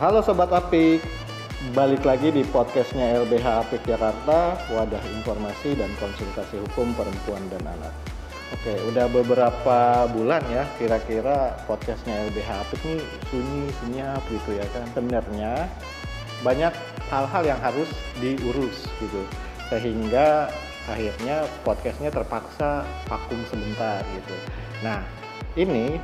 Halo Sobat Apik, balik lagi di podcastnya LBH Apik Jakarta, wadah informasi dan konsultasi hukum perempuan dan anak. Oke, udah beberapa bulan ya kira-kira podcastnya LBH Apik ini sunyi senyap gitu ya kan. Sebenarnya banyak hal-hal yang harus diurus gitu, sehingga akhirnya podcastnya terpaksa vakum sebentar gitu. Nah, ini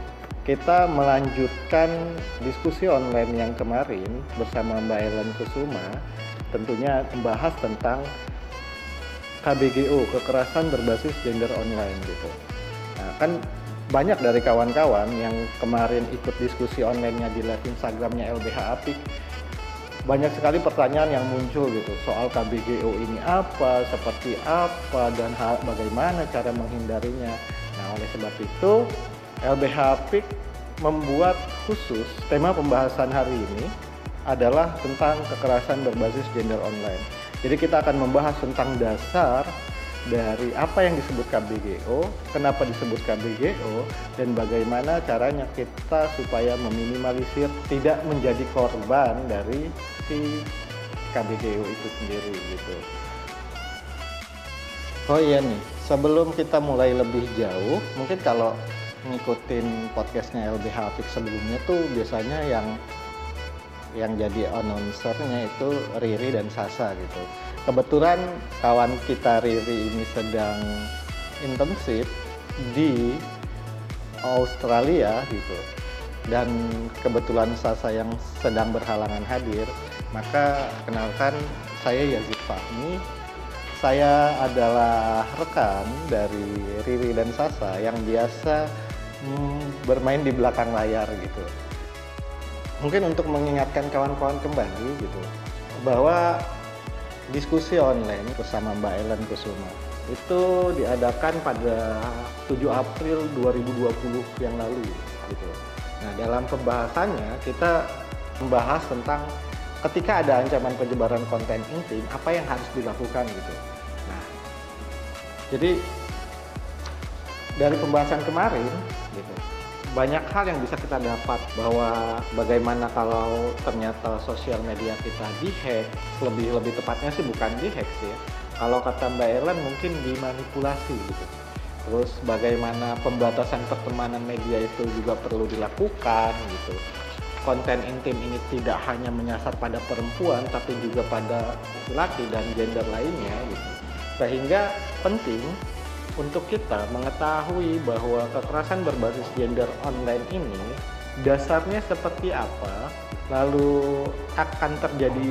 kita melanjutkan diskusi online yang kemarin bersama Mbak Ellen Kusuma tentunya membahas tentang KBGO kekerasan berbasis gender online gitu. Nah, kan banyak dari kawan-kawan yang kemarin ikut diskusi online-nya di live Instagramnya LBH Apik banyak sekali pertanyaan yang muncul gitu soal KBGO ini apa, seperti apa dan hal, bagaimana cara menghindarinya. Nah, oleh sebab itu LBH Apik membuat khusus tema pembahasan hari ini adalah tentang kekerasan berbasis gender online. Jadi kita akan membahas tentang dasar dari apa yang disebut KBGO, kenapa disebut KBGO, dan bagaimana caranya kita supaya meminimalisir tidak menjadi korban dari si KBGO itu sendiri gitu. Oh iya nih, sebelum kita mulai lebih jauh, mungkin kalau ngikutin podcastnya LBH Apik sebelumnya tuh biasanya yang yang jadi announcernya itu Riri dan Sasa gitu. Kebetulan kawan kita Riri ini sedang intensif di Australia gitu. Dan kebetulan Sasa yang sedang berhalangan hadir, maka kenalkan saya Yazid Fahmi. Saya adalah rekan dari Riri dan Sasa yang biasa bermain di belakang layar gitu. Mungkin untuk mengingatkan kawan-kawan kembali gitu bahwa diskusi online bersama Mbak Ellen Kusuma itu diadakan pada 7 April 2020 yang lalu gitu. Nah, dalam pembahasannya kita membahas tentang ketika ada ancaman penyebaran konten intim, apa yang harus dilakukan gitu. Nah, jadi dari pembahasan kemarin gitu, banyak hal yang bisa kita dapat bahwa bagaimana kalau ternyata sosial media kita dihack, lebih lebih tepatnya sih bukan dihack sih ya. Kalau kata Mbak Ellen mungkin dimanipulasi gitu. Terus bagaimana pembatasan pertemanan media itu juga perlu dilakukan gitu konten intim ini tidak hanya menyasar pada perempuan tapi juga pada laki dan gender lainnya gitu. Sehingga penting untuk kita mengetahui bahwa kekerasan berbasis gender online ini dasarnya seperti apa, lalu akan terjadi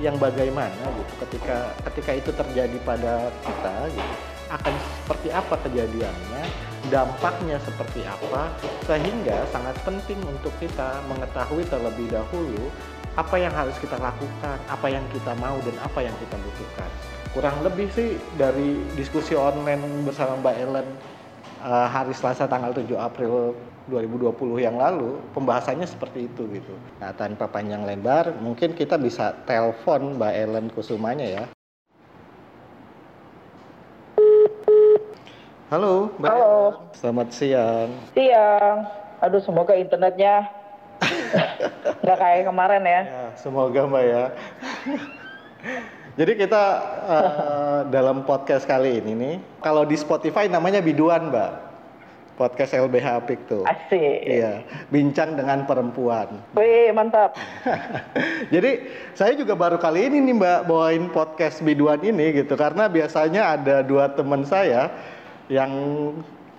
yang bagaimana gitu ketika ketika itu terjadi pada kita gitu akan seperti apa kejadiannya, dampaknya seperti apa, sehingga sangat penting untuk kita mengetahui terlebih dahulu apa yang harus kita lakukan, apa yang kita mau dan apa yang kita butuhkan. Kurang lebih sih dari diskusi online bersama Mbak Ellen uh, hari Selasa tanggal 7 April 2020 yang lalu pembahasannya seperti itu gitu. Nah tanpa panjang lebar mungkin kita bisa telepon Mbak Ellen Kusumanya ya. Halo, Mbak. Halo. Selamat siang. Siang. Aduh, semoga internetnya nggak kayak kemarin ya. ya. Semoga Mbak ya. Jadi kita uh, dalam podcast kali ini nih, kalau di Spotify namanya biduan Mbak. Podcast LBH Apik tuh. Asik. Iya, bincang dengan perempuan. Wih, mantap. Jadi saya juga baru kali ini nih Mbak bawain podcast biduan ini gitu karena biasanya ada dua teman saya yang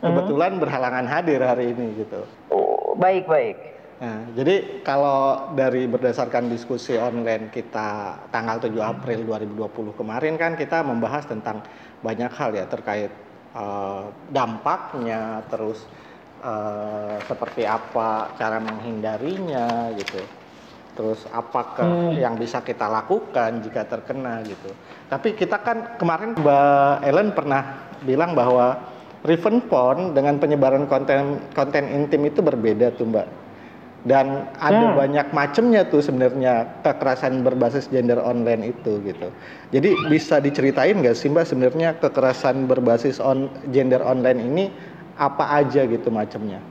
kebetulan hmm. berhalangan hadir hari ini gitu. Oh, baik baik. Nah, jadi kalau dari berdasarkan diskusi online kita tanggal 7 April 2020 kemarin kan kita membahas tentang banyak hal ya terkait uh, dampaknya, terus uh, seperti apa cara menghindarinya gitu. Terus apakah hmm. yang bisa kita lakukan jika terkena gitu. Tapi kita kan kemarin Mbak Ellen pernah bilang bahwa revenge porn dengan penyebaran konten konten intim itu berbeda tuh mbak dan ada hmm. banyak macamnya tuh sebenarnya kekerasan berbasis gender online itu gitu jadi bisa diceritain nggak sih mbak sebenarnya kekerasan berbasis on gender online ini apa aja gitu macamnya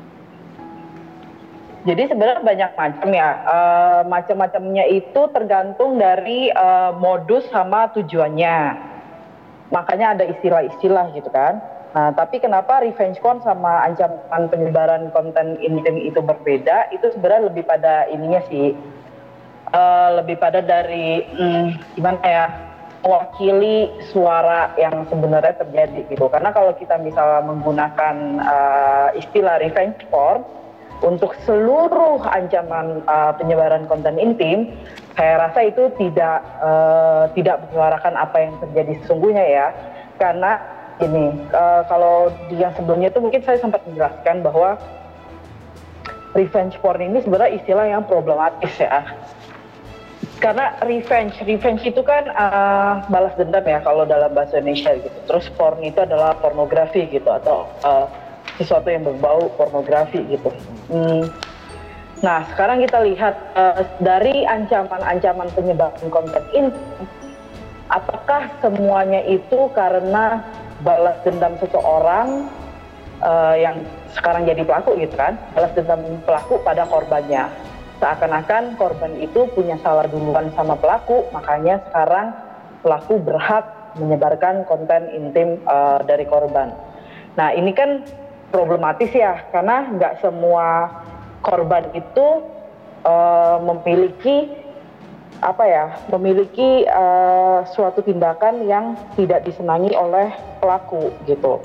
Jadi sebenarnya banyak macam ya. Uh, Macam-macamnya itu tergantung dari uh, modus sama tujuannya. Makanya ada istilah-istilah gitu kan. Nah, tapi kenapa revenge porn sama ancaman penyebaran konten intim itu berbeda? Itu sebenarnya lebih pada ininya sih. Uh, lebih pada dari hmm, gimana ya? mewakili suara yang sebenarnya terjadi gitu. Karena kalau kita misalnya menggunakan uh, istilah revenge porn, untuk seluruh ancaman uh, penyebaran konten intim, saya rasa itu tidak uh, tidak menyuarakan apa yang terjadi sesungguhnya ya. Karena ini uh, kalau di yang sebelumnya itu mungkin saya sempat menjelaskan bahwa revenge porn ini sebenarnya istilah yang problematis ya. Karena revenge, revenge itu kan uh, balas dendam ya kalau dalam bahasa Indonesia gitu. Terus porn itu adalah pornografi gitu atau uh, sesuatu yang berbau pornografi gitu. Hmm. Nah, sekarang kita lihat uh, dari ancaman-ancaman penyebaran konten ini, apakah semuanya itu karena balas dendam seseorang uh, yang sekarang jadi pelaku gitu kan, balas dendam pelaku pada korbannya. Seakan-akan korban itu punya salah duluan sama pelaku, makanya sekarang pelaku berhak menyebarkan konten intim uh, dari korban. Nah, ini kan problematis ya karena nggak semua korban itu uh, memiliki apa ya memiliki uh, suatu tindakan yang tidak disenangi oleh pelaku gitu.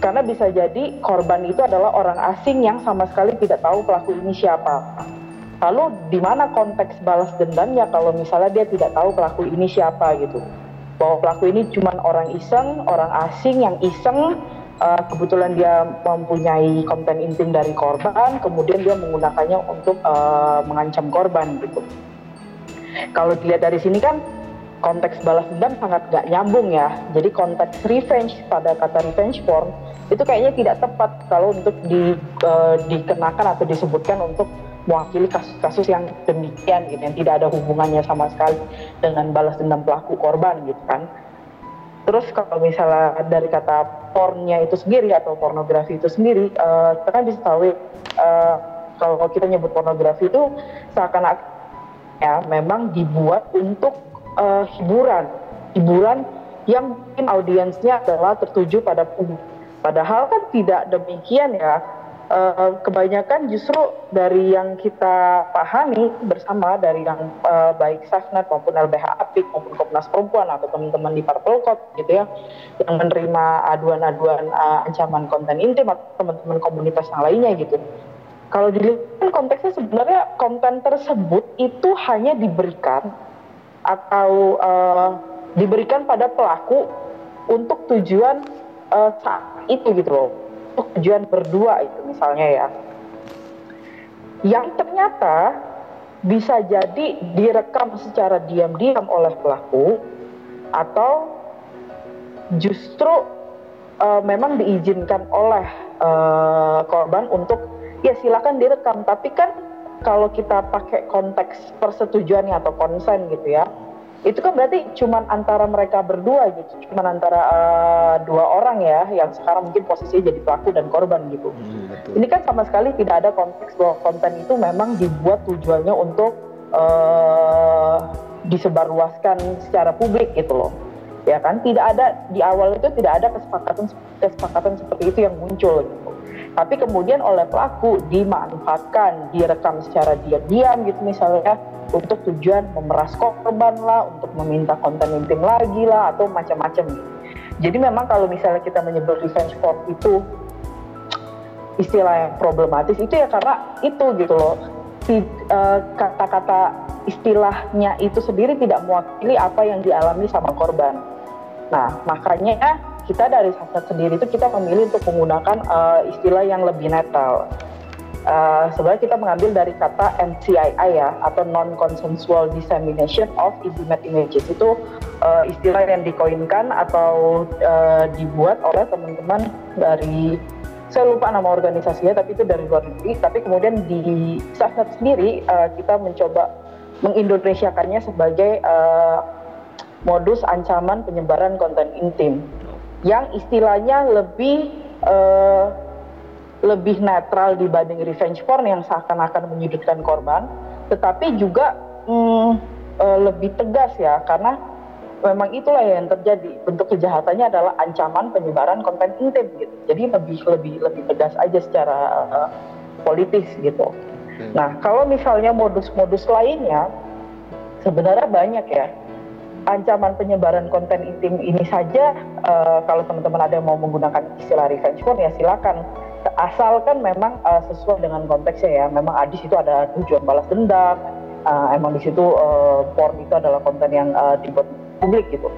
Karena bisa jadi korban itu adalah orang asing yang sama sekali tidak tahu pelaku ini siapa. Lalu di mana konteks balas dendamnya kalau misalnya dia tidak tahu pelaku ini siapa gitu. Bahwa pelaku ini cuma orang iseng orang asing yang iseng uh, kebetulan dia mempunyai konten intim dari korban, kemudian dia menggunakannya untuk uh, mengancam korban gitu. Kalau dilihat dari sini kan konteks balas dendam sangat gak nyambung ya. Jadi konteks revenge pada kata revenge porn itu kayaknya tidak tepat kalau untuk di, uh, dikenakan atau disebutkan untuk mewakili kasus-kasus yang demikian gitu, yang tidak ada hubungannya sama sekali dengan balas dendam pelaku korban gitu kan. Terus kalau misalnya dari kata pornnya itu sendiri atau pornografi itu sendiri, uh, kita kan bisa tahu uh, kalau kita nyebut pornografi itu seakan-akan ya memang dibuat untuk uh, hiburan, hiburan yang mungkin audiensnya adalah tertuju pada publik. Padahal kan tidak demikian ya uh, kebanyakan justru dari yang kita pahami bersama dari yang uh, baik Safnet maupun LBH Apik maupun Komnas Perempuan atau teman-teman di Parpolkot gitu ya yang menerima aduan-aduan uh, ancaman konten intim atau teman-teman komunitas yang lainnya gitu. Kalau dilihat kan konteksnya sebenarnya konten tersebut itu hanya diberikan atau uh, diberikan pada pelaku untuk tujuan uh, saat itu gitu loh. Untuk tujuan berdua itu misalnya ya. Yang ternyata bisa jadi direkam secara diam-diam oleh pelaku atau justru uh, memang diizinkan oleh uh, korban untuk ya silakan direkam tapi kan kalau kita pakai konteks persetujuannya atau konsen gitu ya itu kan berarti cuma antara mereka berdua gitu, cuma antara uh, dua orang ya yang sekarang mungkin posisinya jadi pelaku dan korban gitu. Hmm, betul. Ini kan sama sekali tidak ada konteks bahwa konten itu memang dibuat tujuannya untuk uh, disebarluaskan secara publik gitu loh. Ya kan, tidak ada di awal itu tidak ada kesepakatan kesepakatan seperti itu yang muncul gitu. Tapi kemudian oleh pelaku dimanfaatkan, direkam secara diam-diam gitu misalnya untuk tujuan memeras korban lah, untuk meminta konten intim lagi lah, atau macam-macam. Jadi memang kalau misalnya kita menyebut revenge porn itu istilah yang problematis itu ya karena itu gitu loh eh, kata-kata istilahnya itu sendiri tidak mewakili apa yang dialami sama korban. Nah makanya kita dari Sasat sendiri itu kita memilih untuk menggunakan uh, istilah yang lebih netral. Uh, sebenarnya kita mengambil dari kata NCII ya atau non consensual dissemination of intimate images. Itu uh, istilah yang dikoinkan atau uh, dibuat oleh teman-teman dari saya lupa nama organisasinya tapi itu dari luar negeri. Tapi kemudian di Safnet sendiri uh, kita mencoba mengindonesiakannya sebagai uh, modus ancaman penyebaran konten intim yang istilahnya lebih uh, lebih netral dibanding revenge porn yang seakan-akan menyudutkan korban, tetapi juga hmm, uh, lebih tegas ya karena memang itulah yang terjadi. Bentuk kejahatannya adalah ancaman penyebaran konten intim gitu. Jadi lebih lebih lebih tegas aja secara uh, politis gitu. Hmm. nah kalau misalnya modus-modus lainnya sebenarnya banyak ya ancaman penyebaran konten intim ini saja uh, kalau teman-teman ada yang mau menggunakan istilah revenge porn ya silakan asalkan memang uh, sesuai dengan konteksnya ya memang adis itu ada tujuan balas dendam uh, emang di situ uh, porn itu adalah konten yang uh, dibuat publik gitu.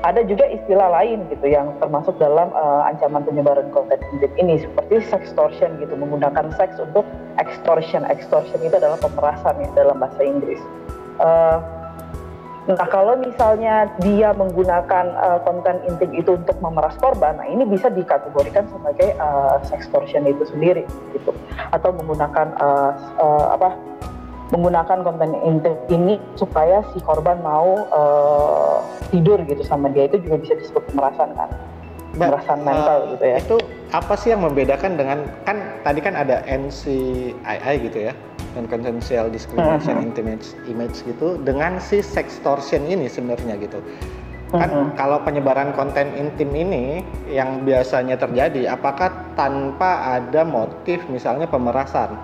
Ada juga istilah lain gitu yang termasuk dalam uh, ancaman penyebaran konten intim ini seperti sextortion gitu menggunakan seks untuk extortion. Extortion itu adalah pemerasan ya dalam bahasa Inggris. Uh, nah kalau misalnya dia menggunakan uh, konten intim itu untuk memeras korban, nah ini bisa dikategorikan sebagai uh, sextortion itu sendiri gitu. Atau menggunakan uh, uh, apa menggunakan konten intim ini supaya si korban mau uh, tidur gitu sama dia. Itu juga bisa disebut pemerasan kan? Pemerasan uh, mental gitu ya. itu apa sih yang membedakan dengan kan tadi kan ada NCII gitu ya non consensual discrimination uh -huh. intimate image gitu dengan si sextortion ini sebenarnya gitu kan uh -huh. kalau penyebaran konten intim ini yang biasanya terjadi apakah tanpa ada motif misalnya pemerasan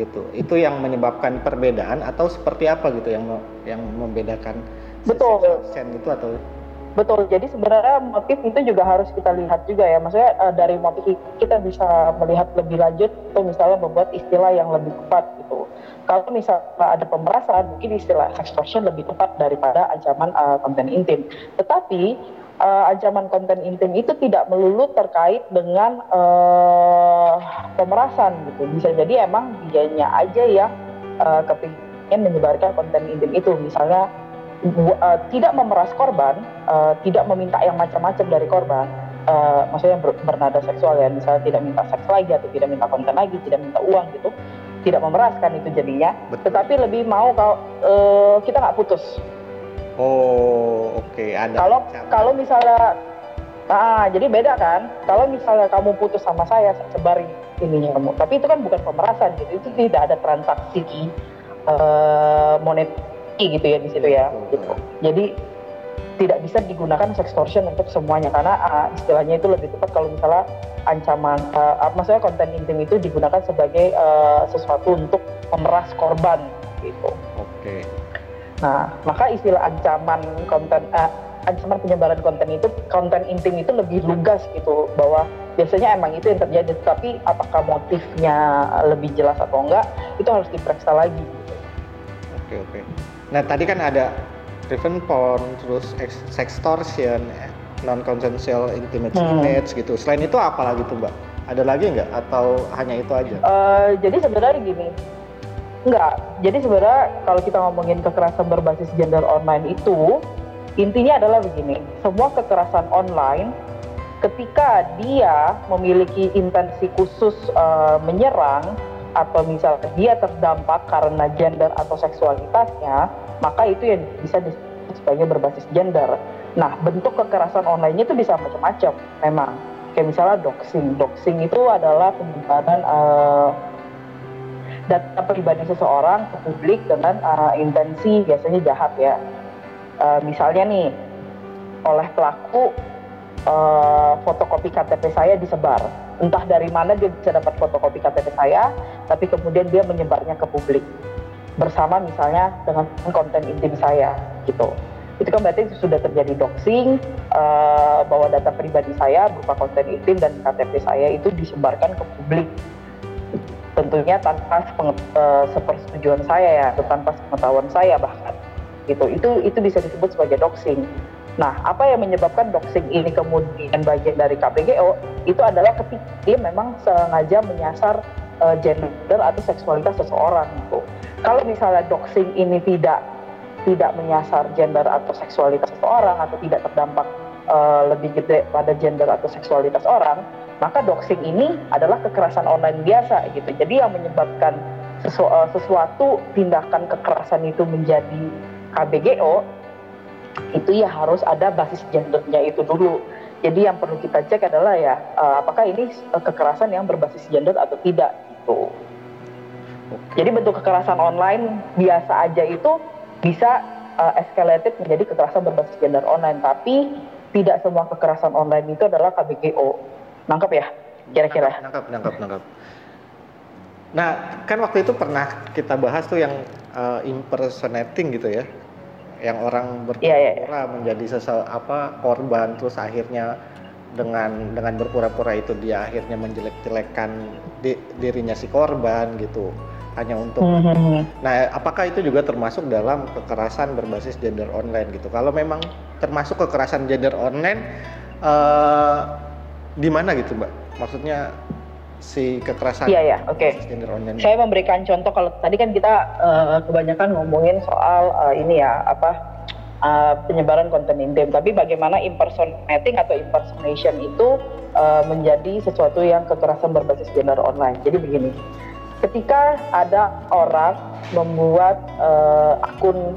gitu itu yang menyebabkan perbedaan atau seperti apa gitu yang yang membedakan betul sen itu atau betul jadi sebenarnya motif itu juga harus kita lihat juga ya maksudnya uh, dari motif kita bisa melihat lebih lanjut atau misalnya membuat istilah yang lebih tepat gitu kalau misalnya ada pemerasan mungkin istilah extortion lebih tepat daripada ancaman uh, konten intim tetapi uh, ancaman konten intim itu tidak melulu terkait dengan uh, pemerasan gitu. Bisa jadi emang dianya aja yang uh, kepingin menyebarkan konten intim itu. Misalnya uh, tidak memeras korban, uh, tidak meminta yang macam-macam dari korban. Uh, maksudnya ber, bernada seksual ya, misalnya tidak minta seks lagi atau tidak minta konten lagi, tidak minta uang gitu, tidak memeraskan itu jadinya. Betul. Tetapi lebih mau kalau uh, kita nggak putus, Oh, oke, okay. ada. Kalau kalau misalnya Nah, jadi beda kan? Kalau misalnya kamu putus sama saya, saya sebarin ininya kamu. Tapi itu kan bukan pemerasan gitu. Itu tidak ada transaksi uh, moneter gitu ya di situ ya. Gitu. Jadi tidak bisa digunakan sextortion untuk semuanya karena uh, istilahnya itu lebih tepat kalau misalnya ancaman, uh, maksudnya konten intim itu digunakan sebagai uh, sesuatu untuk memeras korban gitu. Oke. Okay. Nah, maka istilah ancaman konten eh, ancaman penyebaran konten itu konten intim itu lebih lugas gitu bahwa biasanya emang itu yang terjadi tapi apakah motifnya lebih jelas atau enggak itu harus diperiksa lagi. Oke oke. Nah tadi kan ada driven porn, terus sextortion, non consensual intimate hmm. image gitu. Selain itu apa lagi tuh mbak? Ada lagi nggak atau hanya itu aja? Uh, jadi sebenarnya gini, Enggak. Jadi sebenarnya kalau kita ngomongin kekerasan berbasis gender online itu intinya adalah begini. Semua kekerasan online ketika dia memiliki intensi khusus uh, menyerang atau misalnya dia terdampak karena gender atau seksualitasnya, maka itu yang bisa disebut sebagai berbasis gender. Nah, bentuk kekerasan online itu bisa macam-macam memang. Kayak misalnya doxing. Doxing itu adalah penyebaran uh, data pribadi seseorang ke publik dengan uh, intensi biasanya jahat ya. Uh, misalnya nih, oleh pelaku uh, fotokopi KTP saya disebar. Entah dari mana dia bisa dapat fotokopi KTP saya, tapi kemudian dia menyebarnya ke publik. Bersama misalnya dengan konten intim saya gitu. Itu kan berarti sudah terjadi doxing uh, bahwa data pribadi saya berupa konten intim dan KTP saya itu disebarkan ke publik. Tentunya tanpa uh, sepersetujuan saya ya atau tanpa pengetahuan saya bahkan gitu. Itu itu bisa disebut sebagai doxing nah apa yang menyebabkan doxing ini kemudian bagian dari KPGO itu adalah ketika dia memang sengaja menyasar uh, gender atau seksualitas seseorang gitu kalau misalnya doxing ini tidak tidak menyasar gender atau seksualitas seseorang atau tidak terdampak uh, lebih gede pada gender atau seksualitas orang maka doxing ini adalah kekerasan online biasa gitu. Jadi yang menyebabkan sesu eh, sesuatu tindakan kekerasan itu menjadi KBGO itu ya harus ada basis gendernya itu dulu. Jadi yang perlu kita cek adalah ya uh, apakah ini kekerasan yang berbasis gender atau tidak gitu. Jadi bentuk kekerasan online biasa aja itu bisa uh, escalated menjadi kekerasan berbasis gender online, tapi tidak semua kekerasan online itu adalah KBGO. Nangkep ya? Kira-kira? Nangkep, nangkep, nangkep. Nah, kan waktu itu pernah kita bahas tuh yang uh, impersonating gitu ya yang orang berpura-pura yeah, yeah, yeah. menjadi sesal apa korban terus akhirnya dengan dengan berpura-pura itu dia akhirnya menjelek-jelekan di, dirinya si korban gitu hanya untuk mm -hmm. nah apakah itu juga termasuk dalam kekerasan berbasis gender online gitu kalau memang termasuk kekerasan gender online uh, di mana gitu mbak maksudnya si kekerasan iya ya oke okay. saya memberikan contoh kalau tadi kan kita uh, kebanyakan ngomongin soal uh, ini ya apa uh, penyebaran konten intim tapi bagaimana impersonating atau impersonation itu uh, menjadi sesuatu yang kekerasan berbasis gender online jadi begini ketika ada orang membuat uh, akun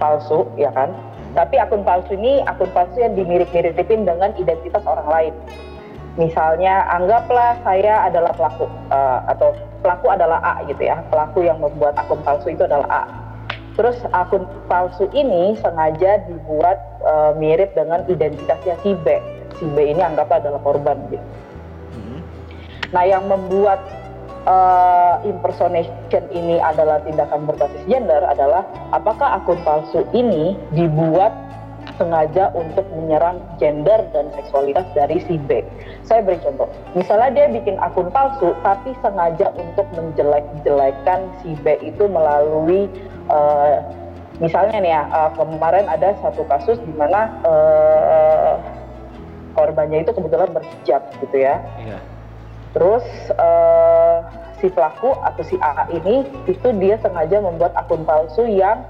palsu ya kan hmm. tapi akun palsu ini akun palsu yang dimirip-miripin dengan identitas orang lain misalnya anggaplah saya adalah pelaku uh, atau pelaku adalah A gitu ya. Pelaku yang membuat akun palsu itu adalah A. Terus akun palsu ini sengaja dibuat uh, mirip dengan identitasnya si B. Si B ini anggaplah adalah korban gitu. Hmm. nah yang membuat uh, impersonation ini adalah tindakan berbasis gender adalah apakah akun palsu ini dibuat sengaja untuk menyerang gender dan seksualitas dari si B. Saya beri contoh, misalnya dia bikin akun palsu tapi sengaja untuk menjelek-jelekan si B itu melalui uh, misalnya nih ya uh, kemarin ada satu kasus di mana uh, korbannya itu kebetulan berhijab gitu ya. Iya. Terus uh, si pelaku atau si A ini itu dia sengaja membuat akun palsu yang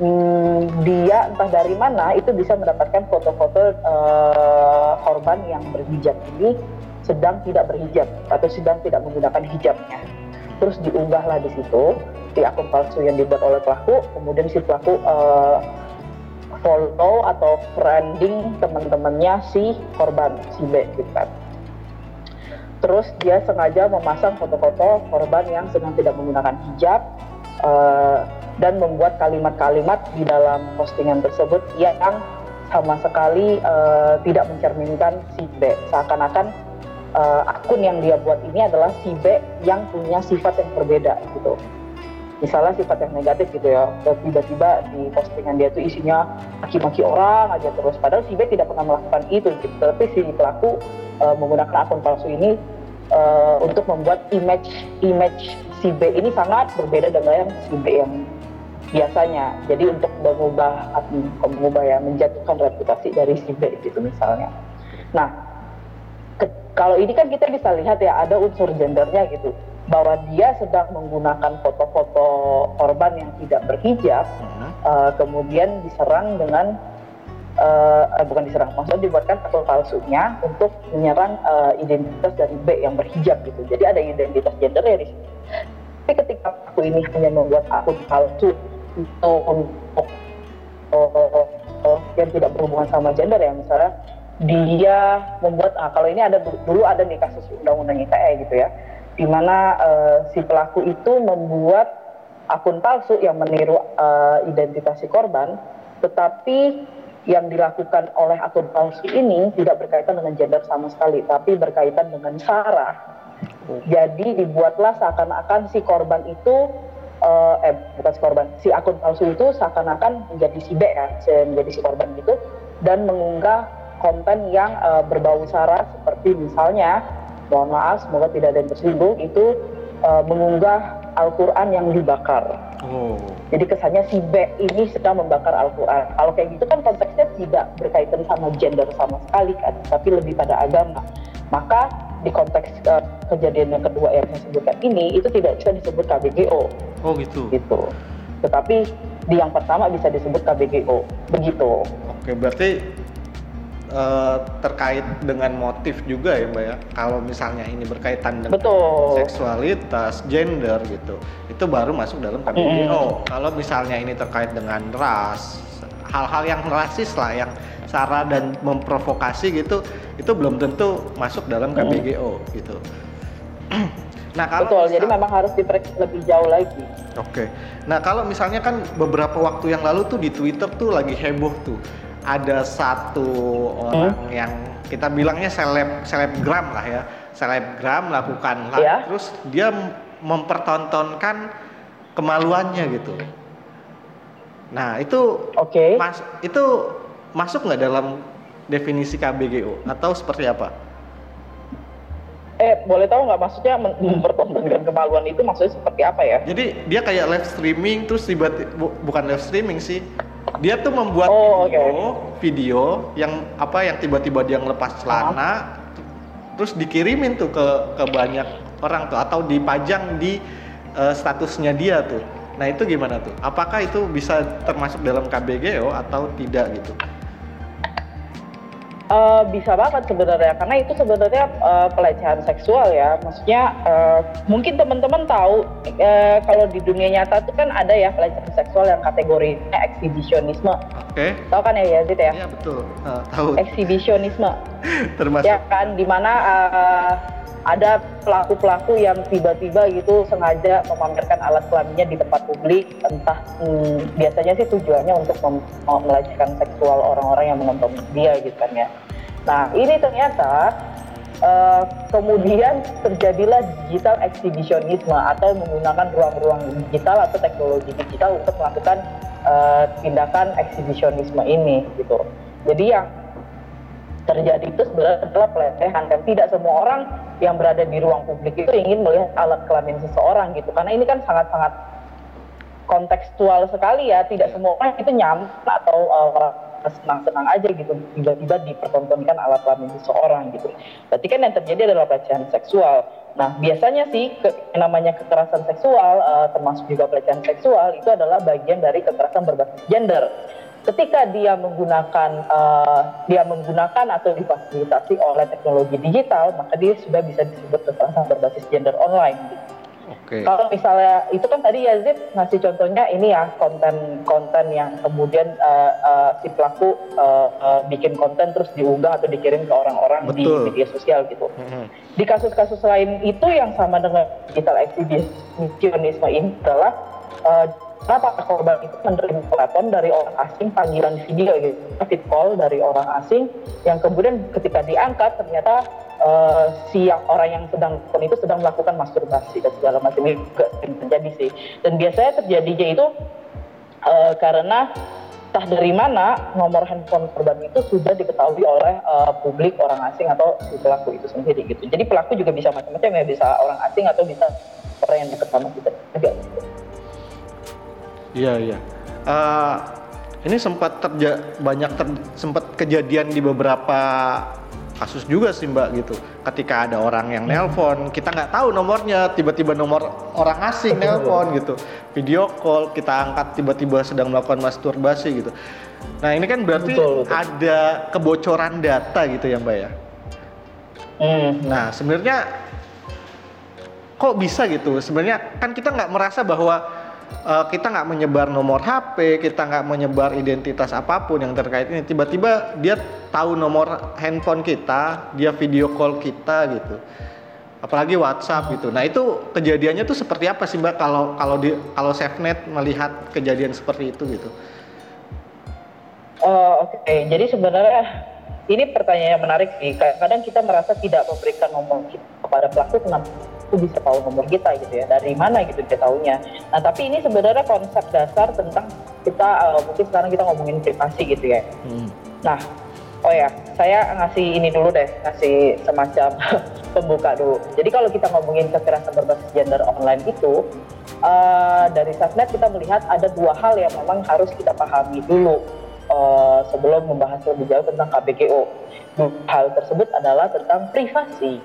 hmm, dia entah dari mana itu bisa mendapatkan foto-foto uh, korban yang berhijab ini sedang tidak berhijab atau sedang tidak menggunakan hijabnya. Terus diunggahlah di situ di akun palsu yang dibuat oleh pelaku, kemudian si pelaku uh, follow atau friending teman-temannya si korban si B gitu kan. Terus dia sengaja memasang foto-foto korban yang sedang tidak menggunakan hijab, uh, dan membuat kalimat-kalimat di dalam postingan tersebut yang sama sekali uh, tidak mencerminkan si B. Seakan-akan uh, akun yang dia buat ini adalah si B yang punya sifat yang berbeda gitu. Misalnya sifat yang negatif gitu ya, tiba-tiba di postingan dia itu isinya maki-maki orang aja terus. Padahal si B tidak pernah melakukan itu gitu. Tapi si pelaku uh, menggunakan akun palsu ini uh, untuk membuat image image si B ini sangat berbeda dengan yang si B yang biasanya. Jadi untuk mengubah mengubah ya menjatuhkan reputasi dari si B itu misalnya. Nah, ke, kalau ini kan kita bisa lihat ya ada unsur gendernya gitu bahwa dia sedang menggunakan foto-foto korban yang tidak berhijab, uh, kemudian diserang dengan uh, bukan diserang, maksudnya dibuatkan akun palsunya untuk menyerang uh, identitas dari B yang berhijab gitu. Jadi ada identitas gender ya di. Tapi ketika aku ini hanya membuat akun palsu itu untuk uh, uh, yang tidak berhubungan sama gender ya misalnya dia membuat ah, kalau ini ada dulu ada nih kasus undang-undang ITE gitu ya di mana uh, si pelaku itu membuat akun palsu yang meniru uh, identitas si korban tetapi yang dilakukan oleh akun palsu ini tidak berkaitan dengan gender sama sekali tapi berkaitan dengan sara jadi dibuatlah seakan-akan si korban itu uh, eh bukan si korban, si akun palsu itu seakan-akan menjadi si B ya, menjadi si korban gitu dan mengunggah konten yang uh, berbau sara seperti misalnya mohon maaf semoga tidak ada yang tersinggung itu uh, mengunggah Al-Quran yang dibakar. Oh. Jadi kesannya si B ini sedang membakar Al-Quran. Kalau kayak gitu kan konteksnya tidak berkaitan sama gender sama sekali kan, tapi lebih pada agama. Maka di konteks uh, kejadian yang kedua yang saya sebutkan ini itu tidak bisa disebut KBGO. Oh gitu. Gitu. Tetapi di yang pertama bisa disebut KBGO. Begitu. Oke, berarti uh, terkait dengan motif juga ya Mbak ya. Kalau misalnya ini berkaitan dengan Betul. seksualitas, gender gitu, itu baru masuk dalam KBGO. Mm. Kalau misalnya ini terkait dengan ras, hal-hal yang rasis lah yang sara dan memprovokasi gitu itu belum tentu masuk dalam KBGO gitu. Nah, kalau Betul, misal, jadi memang harus diperiksa lebih jauh lagi. Oke. Nah, kalau misalnya kan beberapa waktu yang lalu tuh di Twitter tuh lagi heboh tuh. Ada satu orang hmm? yang kita bilangnya seleb selebgram lah ya. Selebgram melakukan live yeah. terus dia mempertontonkan kemaluannya gitu. Nah, itu Oke. Okay. Mas itu masuk nggak dalam definisi KBGO atau seperti apa? eh boleh tahu nggak maksudnya mempertontonkan kemaluan itu maksudnya seperti apa ya? Jadi dia kayak live streaming terus tiba, bu, bukan live streaming sih. Dia tuh membuat oh, video, okay. video yang apa yang tiba-tiba dia ngelepas celana ah. terus dikirimin tuh ke ke banyak orang tuh atau dipajang di uh, statusnya dia tuh. Nah, itu gimana tuh? Apakah itu bisa termasuk dalam KBGO atau tidak gitu? Uh, bisa banget sebenarnya karena itu sebenarnya uh, pelecehan seksual ya. Maksudnya uh, mungkin teman-teman tahu uh, kalau di dunia nyata itu kan ada ya pelecehan seksual yang kategorinya eksibisionisme. Oke. Okay. tahu kan ya Yazid ya? Iya betul. Uh, tahu. Eksibisionisme. Termasuk. Ya kan di mana uh, ada pelaku-pelaku yang tiba-tiba gitu sengaja memamerkan alat kelaminnya di tempat publik. Entah hmm, biasanya sih tujuannya untuk mem seksual orang-orang yang menonton dia gitu kan ya. Nah ini ternyata uh, kemudian terjadilah digital exhibitionisme atau menggunakan ruang-ruang digital atau teknologi digital untuk melakukan uh, tindakan exhibitionisme ini gitu. Jadi yang terjadi itu sebenarnya adalah pelecehan. Dan tidak semua orang yang berada di ruang publik itu ingin melihat alat kelamin seseorang gitu. Karena ini kan sangat-sangat kontekstual sekali ya. Tidak semua orang itu nyaman atau uh, senang-senang aja gitu. Tiba-tiba dipertontonkan alat kelamin seseorang gitu. Berarti kan yang terjadi adalah pelecehan seksual. Nah biasanya sih ke, namanya kekerasan seksual uh, termasuk juga pelecehan seksual itu adalah bagian dari kekerasan berbasis gender ketika dia menggunakan uh, dia menggunakan atau difasilitasi oleh teknologi digital maka dia sudah bisa disebut kekerasan berbasis gender online. Oke. Okay. Kalau misalnya itu kan tadi Yazid ngasih contohnya ini ya konten-konten yang kemudian uh, uh, si pelaku uh, uh, bikin konten terus diunggah atau dikirim ke orang-orang di media sosial gitu. Mm-hmm. Di kasus-kasus lain itu yang sama dengan digital exhibitionisme ini adalah uh, Kenapa korban itu menerima telepon dari orang asing panggilan video gitu, fit call dari orang asing yang kemudian ketika diangkat ternyata uh, si orang yang sedang telepon itu sedang melakukan masturbasi dan segala macam itu terjadi sih. Dan biasanya terjadinya itu uh, karena entah dari mana nomor handphone korban itu sudah diketahui oleh uh, publik orang asing atau si pelaku itu sendiri gitu. Jadi pelaku juga bisa macam-macam ya, bisa orang asing atau bisa orang yang dekat sama kita juga. Iya iya. Uh, ini sempat terja banyak ter sempat kejadian di beberapa kasus juga sih mbak gitu. Ketika ada orang yang nelpon, kita nggak tahu nomornya, tiba-tiba nomor orang asing nelpon gitu, video call kita angkat tiba-tiba sedang melakukan masturbasi gitu. Nah ini kan berarti betul, betul. ada kebocoran data gitu ya mbak ya. Hmm. Nah sebenarnya kok bisa gitu? Sebenarnya kan kita nggak merasa bahwa uh, kita nggak menyebar nomor HP, kita nggak menyebar identitas apa pun yang terkait ini. Tiba-tiba dia tahu nomor handphone kita, dia video call kita gitu. Apalagi WhatsApp gitu. Nah itu kejadiannya tuh seperti apa sih Mbak kalau kalau di kalau SafeNet melihat kejadian seperti itu gitu? Oh, Oke, okay. jadi sebenarnya ini pertanyaan yang menarik sih. Kadang-kadang kita merasa tidak memberikan nomor kita kepada pelaku, kenapa aku bisa tahu nomor kita gitu ya dari mana gitu dia tahunya nah tapi ini sebenarnya konsep dasar tentang kita uh, mungkin sekarang kita ngomongin privasi gitu ya. Hmm. nah oh ya saya ngasih ini dulu deh ngasih semacam pembuka dulu. Jadi kalau kita ngomongin kekerasan berbasis gender online itu uh, dari Safnet kita melihat ada dua hal yang memang harus kita pahami dulu uh, sebelum membahas lebih jauh tentang KBGO hal tersebut adalah tentang privasi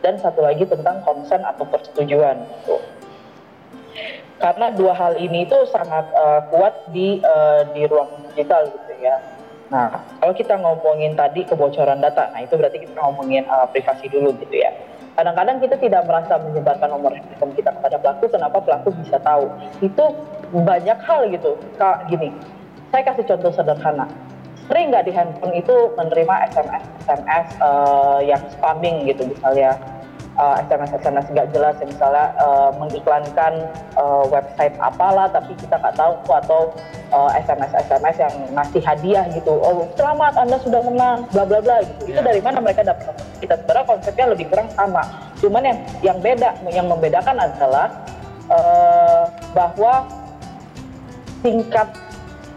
dan satu lagi tentang konsen atau persetujuan gitu. Karena dua hal ini itu sangat uh, kuat di uh, di ruang digital gitu ya. Nah, kalau kita ngomongin tadi kebocoran data, nah itu berarti kita ngomongin uh, privasi dulu gitu ya. Kadang-kadang kita tidak merasa menyebarkan nomor handphone kita kepada pelaku, kenapa pelaku bisa tahu? Itu banyak hal gitu. Kak, gini, saya kasih contoh sederhana. Sering nggak di handphone itu menerima SMS SMS uh, yang spamming gitu misalnya uh, SMS SMS nggak jelas ya misalnya uh, mengiklankan uh, website apalah tapi kita nggak tahu atau uh, SMS SMS yang ngasih hadiah gitu oh selamat anda sudah menang bla bla bla gitu. Yeah. itu dari mana mereka dapat? Kita sebenarnya konsepnya lebih kurang sama. Cuman yang yang beda yang membedakan adalah uh, bahwa tingkat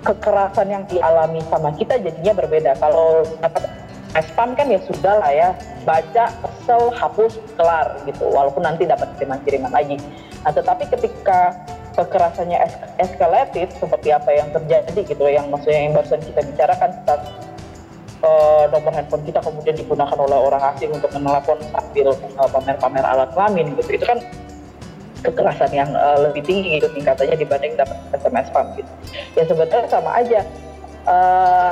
kekerasan yang dialami sama kita jadinya berbeda. Kalau dapat spam kan ya sudah lah ya baca kesel hapus kelar gitu. Walaupun nanti dapat kiriman-kiriman lagi. Nah tetapi ketika kekerasannya es eskalatif seperti apa yang terjadi gitu yang maksudnya yang barusan kita bicarakan tentang uh, nomor handphone kita kemudian digunakan oleh orang asing untuk menelpon sambil uh, pamer-pamer alat kelamin gitu itu kan kekerasan yang uh, lebih tinggi gitu tingkatannya dibanding dapat SMS spam gitu ya sebetulnya sama aja uh,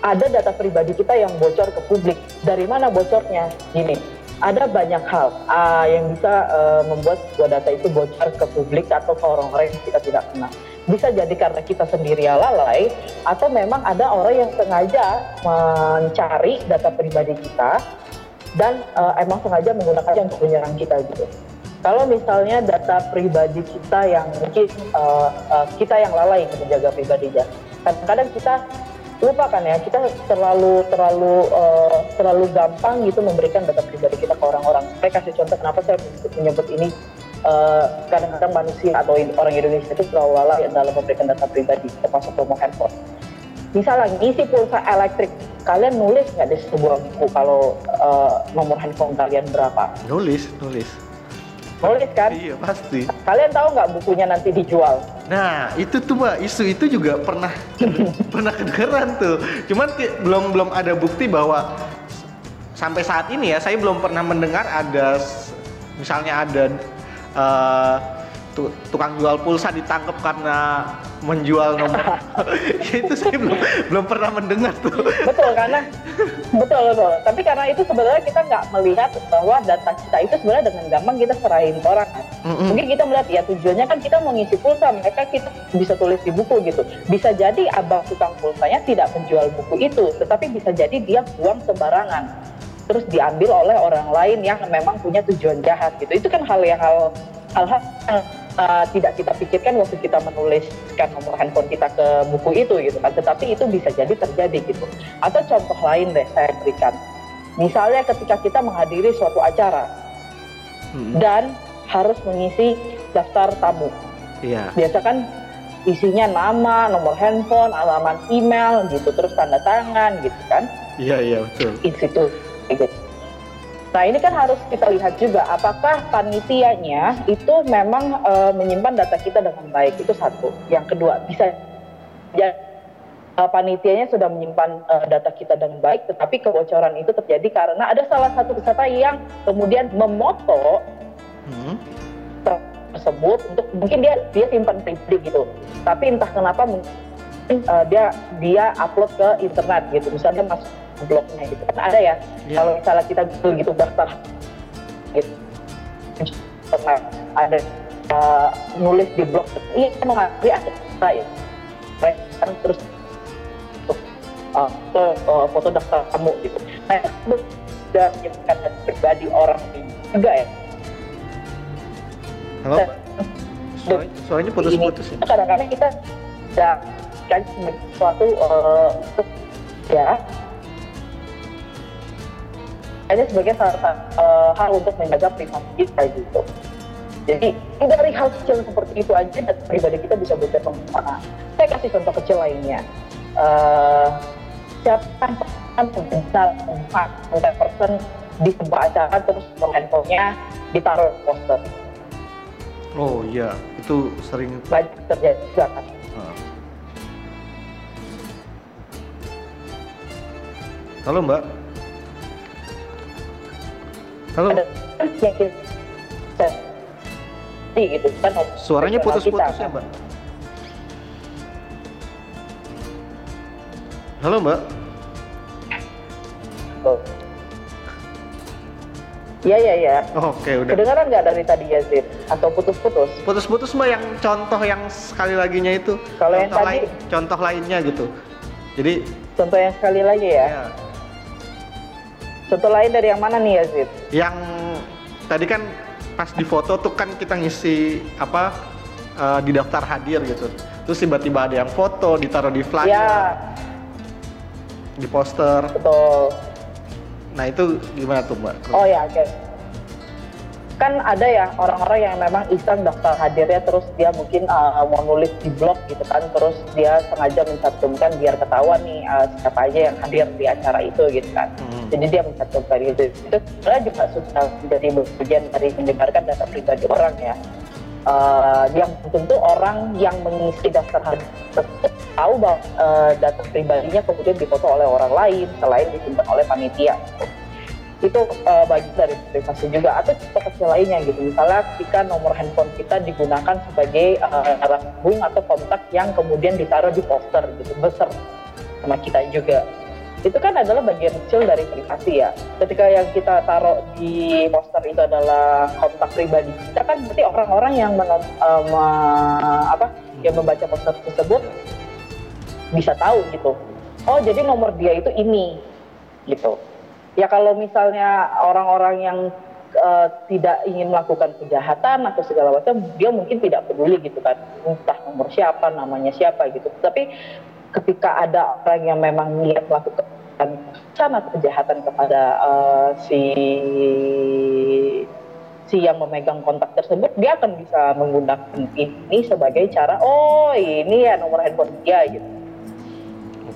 ada data pribadi kita yang bocor ke publik. Dari mana bocornya? Gini, ada banyak hal uh, yang bisa uh, membuat sebuah data itu bocor ke publik atau ke orang-orang yang kita tidak kenal. Bisa jadi karena kita sendiri yang lalai, atau memang ada orang yang sengaja mencari data pribadi kita dan uh, emang sengaja menggunakannya untuk menyerang kita gitu. Kalau misalnya data pribadi kita yang mungkin uh, uh, kita yang lalai menjaga pribadinya, kadang-kadang kita lupa kan ya kita terlalu terlalu uh, terlalu gampang gitu memberikan data pribadi kita ke orang-orang. Saya kasih contoh kenapa saya menyebut ini eh, kadang-kadang manusia atau orang Indonesia itu terlalu lalai dalam memberikan data pribadi termasuk nomor handphone. Misalnya ngisi pulsa elektrik, kalian nulis nggak di sebuah buku kalau uh, nomor handphone kalian berapa? Nulis, nulis Nulis kan? Iya pasti. Kalian tahu nggak bukunya nanti dijual? Nah itu tuh mbak isu itu juga pernah pernah kedengeran tuh. Cuman belum belum ada bukti bahwa sampai saat ini ya saya belum pernah mendengar ada misalnya ada uh, tukang jual pulsa ditangkap karena menjual nomor. Itu saya belum belum pernah mendengar tuh. Betul karena betul betul. Tapi karena itu sebenarnya kita nggak melihat bahwa data kita itu sebenarnya dengan gampang kita serahin ke orang kan. Mm-hmm. mungkin kita melihat ya tujuannya kan kita mau ngisi pulsa mereka kita bisa tulis di buku gitu. Bisa jadi abang tukang pulsanya tidak menjual buku itu tetapi bisa jadi dia buang sembarangan terus diambil oleh orang lain yang memang punya tujuan jahat gitu. Itu kan hal yang hal hal-hal yang uh, tidak kita pikirkan waktu kita menuliskan nomor handphone kita ke buku itu gitu kan. Tetapi itu bisa jadi terjadi gitu. Atau contoh lain deh saya berikan. Misalnya ketika kita menghadiri suatu acara hmm. dan harus mengisi daftar tamu. Yeah. biasa kan isinya nama nomor handphone alamat email gitu terus tanda tangan gitu kan. Iya yeah, iya yeah, betul. Itu gitu Nah ini kan harus kita lihat juga apakah panitianya itu memang e, menyimpan data kita dengan baik itu satu. Yang kedua bisa ya e, panitianya sudah menyimpan e, data kita dengan baik, tetapi kebocoran itu terjadi karena ada salah satu peserta yang kemudian memoto hmm. tersebut untuk mungkin dia dia simpan pribadi gitu, tapi entah kenapa mungkin uh, dia dia upload ke internet gitu, misalnya masuk blognya gitu. Kan ada ya yeah. kalau misalnya kita Google gitu daftar. Gitu. Ada uh, nulis di blog. Ini kan mengakui saya kan terus uh, foto, uh, foto daftar kamu gitu. Nah itu sudah menyebutkan pribadi orang ini juga ya. Halo? Suara, suaranya putus-putus ya? kadang-kadang kita ya kan suatu uh, ya hanya sebagai salah satu uh, hal untuk menjaga privasi kita gitu. Jadi dari hal kecil seperti itu aja data pribadi kita bisa bocor ke mana. Saya kasih contoh kecil lainnya. Uh, siapa yang bisa empat person di sebuah acara terus handphonenya ditaruh poster. Oh iya, itu sering banyak terjadi juga kan. Halo Mbak. Halo. gitu kan suaranya putus-putus ya mbak halo mbak oh. Iya iya iya. Oh, Oke okay, udah. Kedengaran nggak dari tadi Yazid? Atau putus-putus? Putus-putus mbak yang contoh yang sekali laginya itu. Kalau yang tadi. Lain, contoh lainnya gitu. Jadi Contoh yang sekali lagi ya. Ya. Contoh lain dari yang mana nih Yazid? Yang tadi kan pas di foto tuh kan kita ngisi apa eh, di daftar hadir gitu. Terus tiba-tiba ada yang foto ditaruh di flyer, Ya, di poster. betul. Nah itu gimana tuh mbak? Oh ya, oke. Kan ada ya orang-orang yang memang iseng daftar hadirnya terus dia mungkin uh, mau nulis di blog gitu kan, terus dia sengaja mencantumkan biar ketahuan nih uh, siapa aja yang hadir di acara itu gitu kan. Hmm. Jadi dia mencantumkan gitu. Itu sebenarnya juga sudah menjadi bagian dari menyebarkan data pribadi orang ya. Uh, yang tentu orang yang mengisi daftar hadir tersebut tahu bahwa uh, data pribadinya kemudian difoto oleh orang lain selain disimpan oleh panitia itu uh, bagian dari privasi juga atau contoh kecil lainnya gitu. Misalnya ketika nomor handphone kita digunakan sebagai uh, alat hubung atau kontak yang kemudian ditaruh di poster gitu besar sama kita juga. Itu kan adalah bagian kecil dari privasi ya. Ketika yang kita taruh di poster itu adalah kontak pribadi kita kan berarti orang-orang yang menon, uh, apa yang membaca poster tersebut bisa tahu gitu. Oh jadi nomor dia itu ini gitu ya kalau misalnya orang-orang yang eh, tidak ingin melakukan kejahatan atau segala macam dia mungkin tidak peduli gitu kan. Entah nomor siapa namanya siapa gitu. Tapi ketika ada orang yang memang niat melakukan atau kejahatan kepada eh, si si yang memegang kontak tersebut dia akan bisa menggunakan ini sebagai cara oh ini ya nomor handphone dia gitu.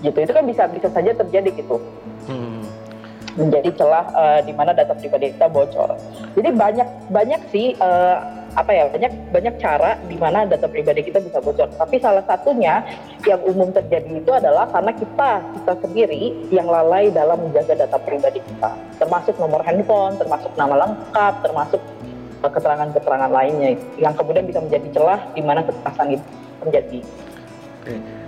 Gitu. Itu kan bisa bisa saja terjadi gitu. Menjadi celah eh, di mana data pribadi kita bocor. Jadi banyak banyak sih eh, apa ya banyak banyak cara di mana data pribadi kita bisa bocor. Tapi salah satunya yang umum terjadi itu adalah karena kita kita sendiri yang lalai dalam menjaga data pribadi kita, termasuk nomor handphone, termasuk nama lengkap, termasuk eh, keterangan-keterangan lainnya yang kemudian bisa menjadi celah di mana kekerasan itu terjadi. Oke.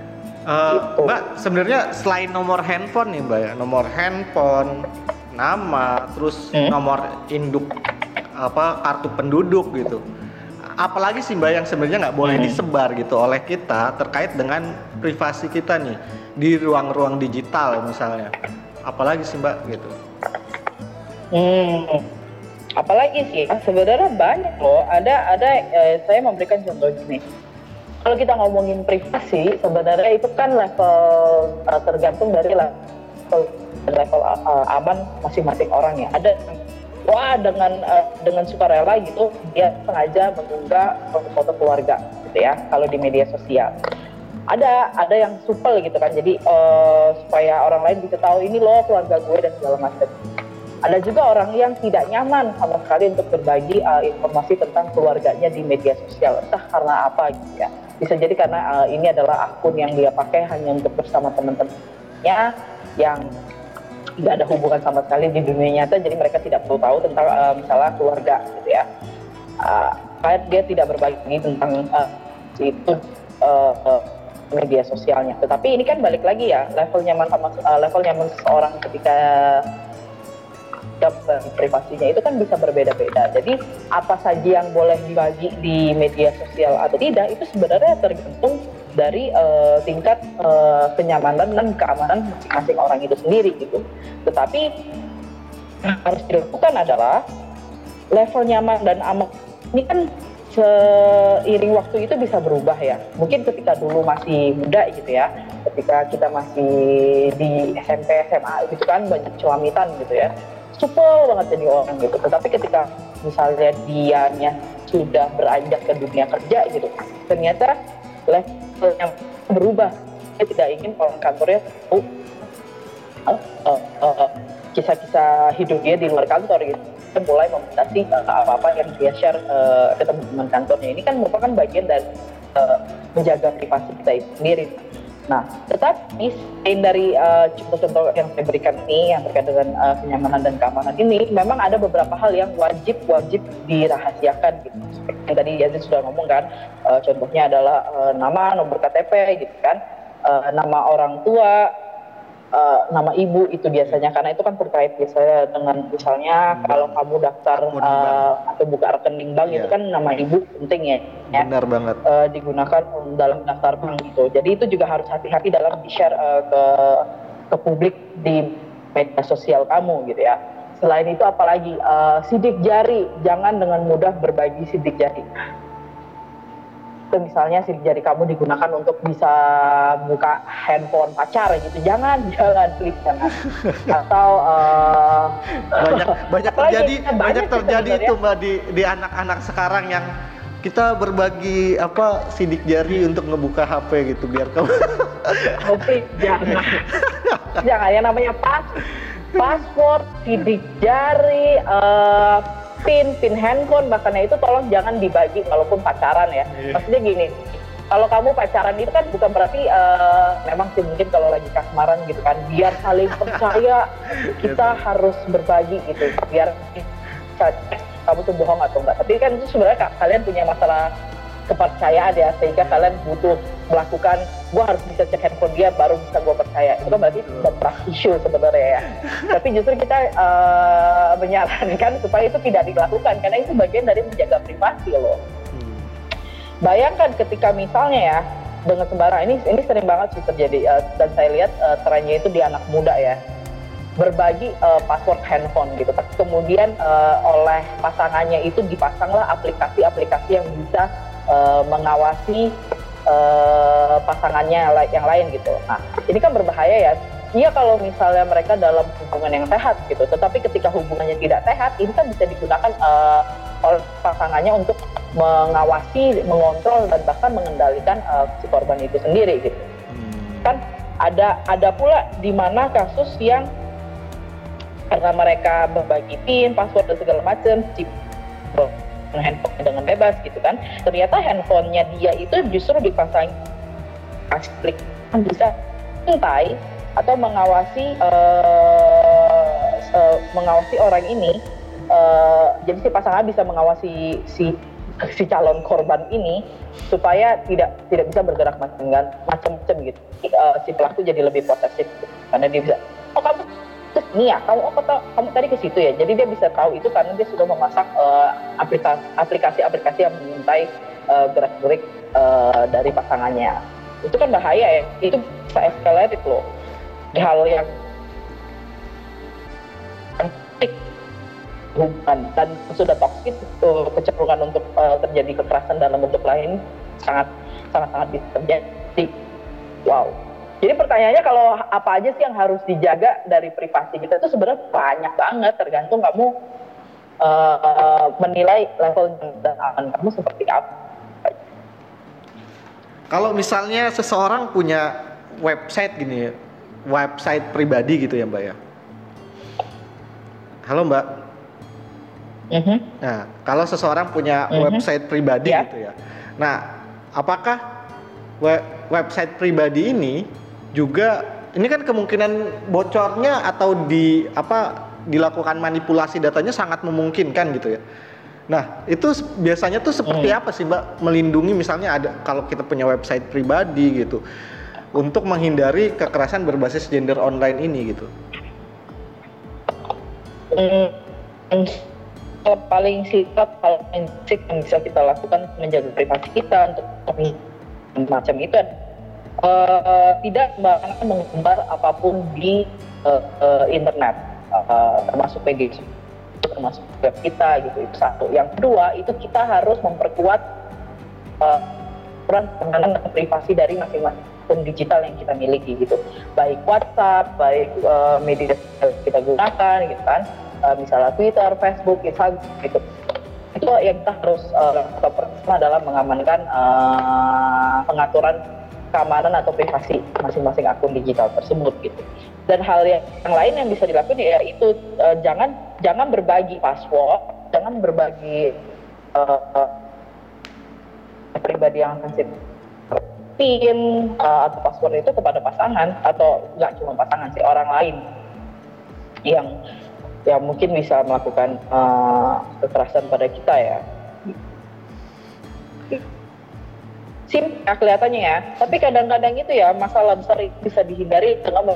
Eh, Gitu. Mbak, sebenarnya selain nomor handphone nih Mbak ya, nomor handphone, nama, terus Hmm. nomor induk apa kartu penduduk gitu. Apalagi sih Mbak yang sebenarnya nggak boleh Hmm. disebar gitu oleh kita terkait dengan privasi kita nih di ruang-ruang digital misalnya. Apalagi sih Mbak gitu. Hmm. Apalagi sih, sebenarnya banyak loh. Ada ada eh, saya memberikan contoh gini. Kalau kita ngomongin privasi, sebenarnya itu kan level eh, tergantung dari level level eh, aman masing-masing orang ya. Ada wah dengan eh, dengan sukarela gitu dia sengaja mengunggah foto keluarga gitu ya kalau di media sosial. Ada ada yang supel gitu kan. Jadi eh, supaya orang lain bisa tahu ini loh keluarga gue dan segala macam. Ada juga orang yang tidak nyaman sama sekali untuk berbagi uh, informasi tentang keluarganya di media sosial, entah karena apa gitu ya. Bisa jadi karena uh, ini adalah akun yang dia pakai hanya untuk bersama teman-temannya yang tidak ada hubungan sama sekali di dunia nyata, jadi mereka tidak perlu tahu tentang uh, misalnya keluarga gitu ya. Uh, dia tidak berbagi tentang uh, itu uh, uh, media sosialnya. Tetapi ini kan balik lagi ya level nyaman sama uh, level nyaman seseorang ketika dan privasinya itu kan bisa berbeda-beda. Jadi apa saja yang boleh dibagi di media sosial atau tidak itu sebenarnya tergantung dari eh, tingkat eh, kenyamanan dan keamanan masing-masing orang itu sendiri gitu. Tetapi yang harus dilakukan adalah level nyaman dan aman ini kan seiring waktu itu bisa berubah ya. Mungkin ketika dulu masih muda gitu ya, ketika kita masih di SMP SMA gitu kan banyak celamitan gitu ya supel banget jadi orang gitu. Tetapi ketika misalnya dianya sudah beranjak ke dunia kerja gitu, ternyata levelnya berubah. Dia tidak ingin orang kantornya tahu uh, uh, uh, kisah-kisah hidup dia di luar kantor gitu. Dia mulai membatasi apa-apa yang dia share uh, ke teman-teman kantornya. Ini kan merupakan bagian dari uh, menjaga privasi kita sendiri. Nah, tetapi selain dari uh, contoh-contoh yang saya berikan ini yang terkait dengan uh, kenyamanan dan keamanan ini, memang ada beberapa hal yang wajib wajib dirahasiakan gitu. Yang tadi Yazid sudah ngomong kan, uh, contohnya adalah uh, nama, nomor KTP gitu kan, uh, nama orang tua, uh, nama ibu itu biasanya karena itu kan terkait biasanya dengan misalnya Bank. kalau kamu daftar di uh, atau buka rekening bank Iya. itu kan nama ibu penting ya. ya Benar banget. eh, digunakan dalam daftar bank gitu. Jadi itu juga harus hati-hati dalam di-share eh, ke ke publik di media sosial kamu gitu ya. Selain itu apalagi uh, sidik jari, jangan dengan mudah berbagi sidik jari. Itu misalnya sidik jari kamu digunakan untuk bisa buka handphone pacar gitu, jangan, jangan, please jangan. Atau uh, banyak banyak terjadi banyak, banyak terjadi itu mbak di di anak-anak sekarang yang kita berbagi apa sidik jari untuk ngebuka HP gitu biar kamu. Oh, jangan, jangan ya namanya pas password, sidik jari, uh, pin, pin handphone, bahkan itu tolong jangan dibagi walaupun pacaran ya. Yeah. Maksudnya gini, kalau kamu pacaran itu kan bukan berarti uh, memang sih mungkin kalau lagi kasmaran gitu kan, biar saling percaya kita iya, harus berbagi gitu, biar kamu tuh bohong atau enggak. Tapi kan itu sebenarnya kalian punya masalah kepercayaan ya sehingga kalian butuh melakukan gue harus bisa cek handphone dia baru bisa gue percaya. Itu kan berarti trust issue sebenarnya ya. Tapi justru kita uh, menyarankan supaya itu tidak dilakukan karena itu bagian dari menjaga privasi loh. Hmm. bayangkan ketika misalnya ya dengan sembarang ini ini sering banget sih terjadi uh, dan saya lihat uh, trennya itu di anak muda ya. Berbagi uh, password handphone gitu. Kemudian uh, oleh pasangannya itu dipasanglah aplikasi-aplikasi yang bisa uh, mengawasi uh, pasangannya yang lain gitu. Nah, ini kan berbahaya ya. Iya kalau misalnya mereka dalam hubungan yang sehat gitu, tetapi ketika hubungannya tidak sehat, ini kan bisa digunakan uh, oleh pasangannya untuk mengawasi, mengontrol dan bahkan mengendalikan uh, si korban itu sendiri gitu. Hmm. Kan ada ada pula di mana kasus yang karena mereka berbagi pin, password dan segala macam, si handphone dengan bebas gitu kan ternyata handphonenya dia itu justru dipasang klik kan bisa mengintai atau mengawasi uh, uh, mengawasi orang ini uh, jadi si pasangan bisa mengawasi si si calon korban ini supaya tidak tidak bisa bergerak macam-macam gitu uh, si pelaku jadi lebih posesif gitu. karena dia bisa oh kamu nih ya kamu oh kamu tadi ke situ ya. Jadi dia bisa tahu itu karena dia sudah memasang uh, aplikasi-aplikasi yang mengintai uh, gerak-gerik uh, dari pasangannya. Itu kan bahaya ya. Itu bisa escalated loh hal yang hubungan dan sudah toksik uh, kecenderungan untuk uh, terjadi kekerasan dalam bentuk lain sangat sangat sangat bisa terjadi. Wow jadi pertanyaannya kalau apa aja sih yang harus dijaga dari privasi kita itu sebenarnya banyak banget tergantung kamu uh, menilai level dan aman kamu seperti apa. Kalau misalnya seseorang punya website gini, website pribadi gitu ya Mbak ya. Halo Mbak. Mm -hmm. Nah, kalau seseorang punya mm -hmm. website pribadi yeah. gitu ya. Nah, apakah website pribadi ini juga ini kan kemungkinan bocornya atau di apa dilakukan manipulasi datanya sangat memungkinkan gitu ya. Nah, itu biasanya tuh seperti hmm. apa sih, Mbak? Melindungi misalnya ada kalau kita punya website pribadi gitu untuk menghindari kekerasan berbasis gender online ini gitu. Hmm, paling sikap paling yang bisa kita lakukan menjaga privasi kita untuk macam itu uh, tidak sembarangan mengumbar apa pun di uh, uh, internet. Uh, termasuk PG termasuk web kita gitu itu satu. Yang kedua itu kita harus memperkuat uh, peran penanganan privasi dari masing-masing digital yang kita miliki gitu. Baik WhatsApp baik uh, media yang kita gunakan gitu kan. Uh, misalnya Twitter Facebook Instagram gitu. Itu yang kita harus uh, pertama adalah mengamankan uh, pengaturan keamanan atau privasi masing-masing akun digital tersebut gitu. Dan hal yang, yang lain yang bisa dilakukan ya itu uh, jangan jangan berbagi password, jangan berbagi uh, pribadi yang sensitif pin uh, atau password itu kepada pasangan atau nggak cuma pasangan sih orang lain yang yang mungkin bisa melakukan uh, kekerasan pada kita ya simpel kelihatannya ya. Tapi kadang-kadang itu ya masalah besar bisa dihindari dengan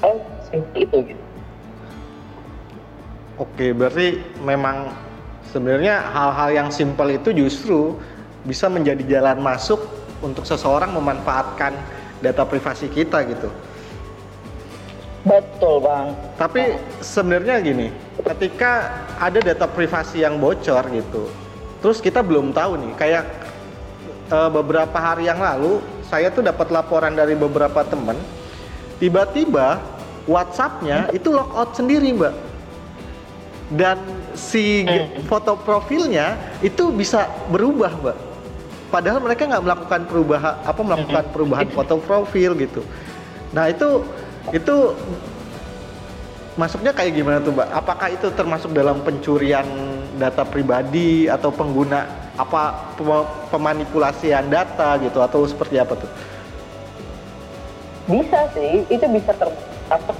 hal seperti itu gitu. Oke berarti memang sebenarnya hal-hal yang simpel itu justru bisa menjadi jalan masuk untuk seseorang memanfaatkan data privasi kita gitu. Betul bang. Tapi sebenarnya gini, ketika ada data privasi yang bocor gitu, terus kita belum tahu nih, kayak uh, beberapa hari yang lalu saya tuh dapat laporan dari beberapa teman, tiba-tiba WhatsApp-nya itu logout sendiri mbak, dan si hmm. foto profilnya itu bisa berubah mbak. Padahal mereka nggak melakukan perubahan apa melakukan hmm. perubahan foto profil gitu. Nah itu itu masuknya kayak gimana tuh mbak? Apakah itu termasuk dalam pencurian data pribadi atau pengguna apa pemanipulasian data gitu atau seperti apa tuh? Bisa sih, itu bisa termasuk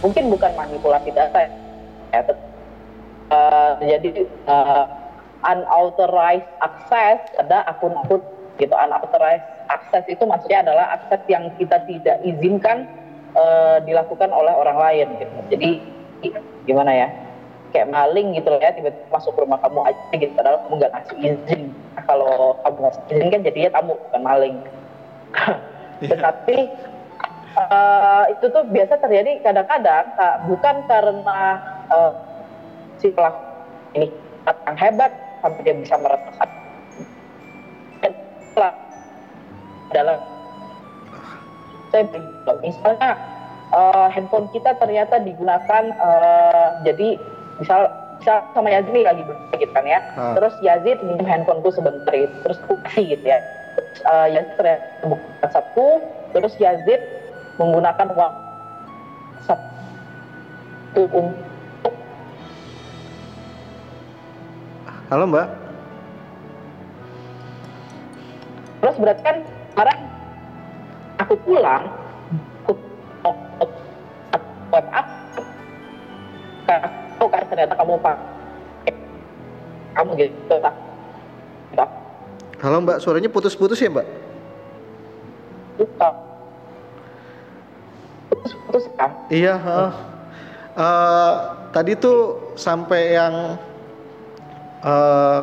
mungkin bukan manipulasi data ya. Uh, jadi uh, unauthorized access ada akun-akun gitu unauthorized access itu maksudnya adalah akses yang kita tidak izinkan uh, dilakukan oleh orang lain gitu. Jadi gimana ya? Kayak maling gitu ya, tiba-tiba masuk rumah kamu aja gitu, padahal kamu nggak ngasih izin. Nah, kalau kamu ngasih izin kan jadinya kamu bukan maling. yeah. Tetapi uh, itu tuh biasa terjadi kadang-kadang bukan karena uh, si pelaku ini yang hebat sampai dia bisa meretas adalah saya misalnya uh, handphone kita ternyata digunakan uh, jadi misal misal sama Yazid lagi begitu kan ya uh. terus Yazid minjem handphoneku sebentar itu terus kasih gitu ya terus, uh, Yazid ternyata buka WhatsAppku terus Yazid menggunakan WhatsApp untuk Halo Mbak. Terus berarti kan sekarang aku pulang kamu kan ternyata kamu pakai kamu gitu tak halo mbak suaranya putus-putus ya mbak putus-putus kan iya uh, uh, tadi tuh sampai yang uh,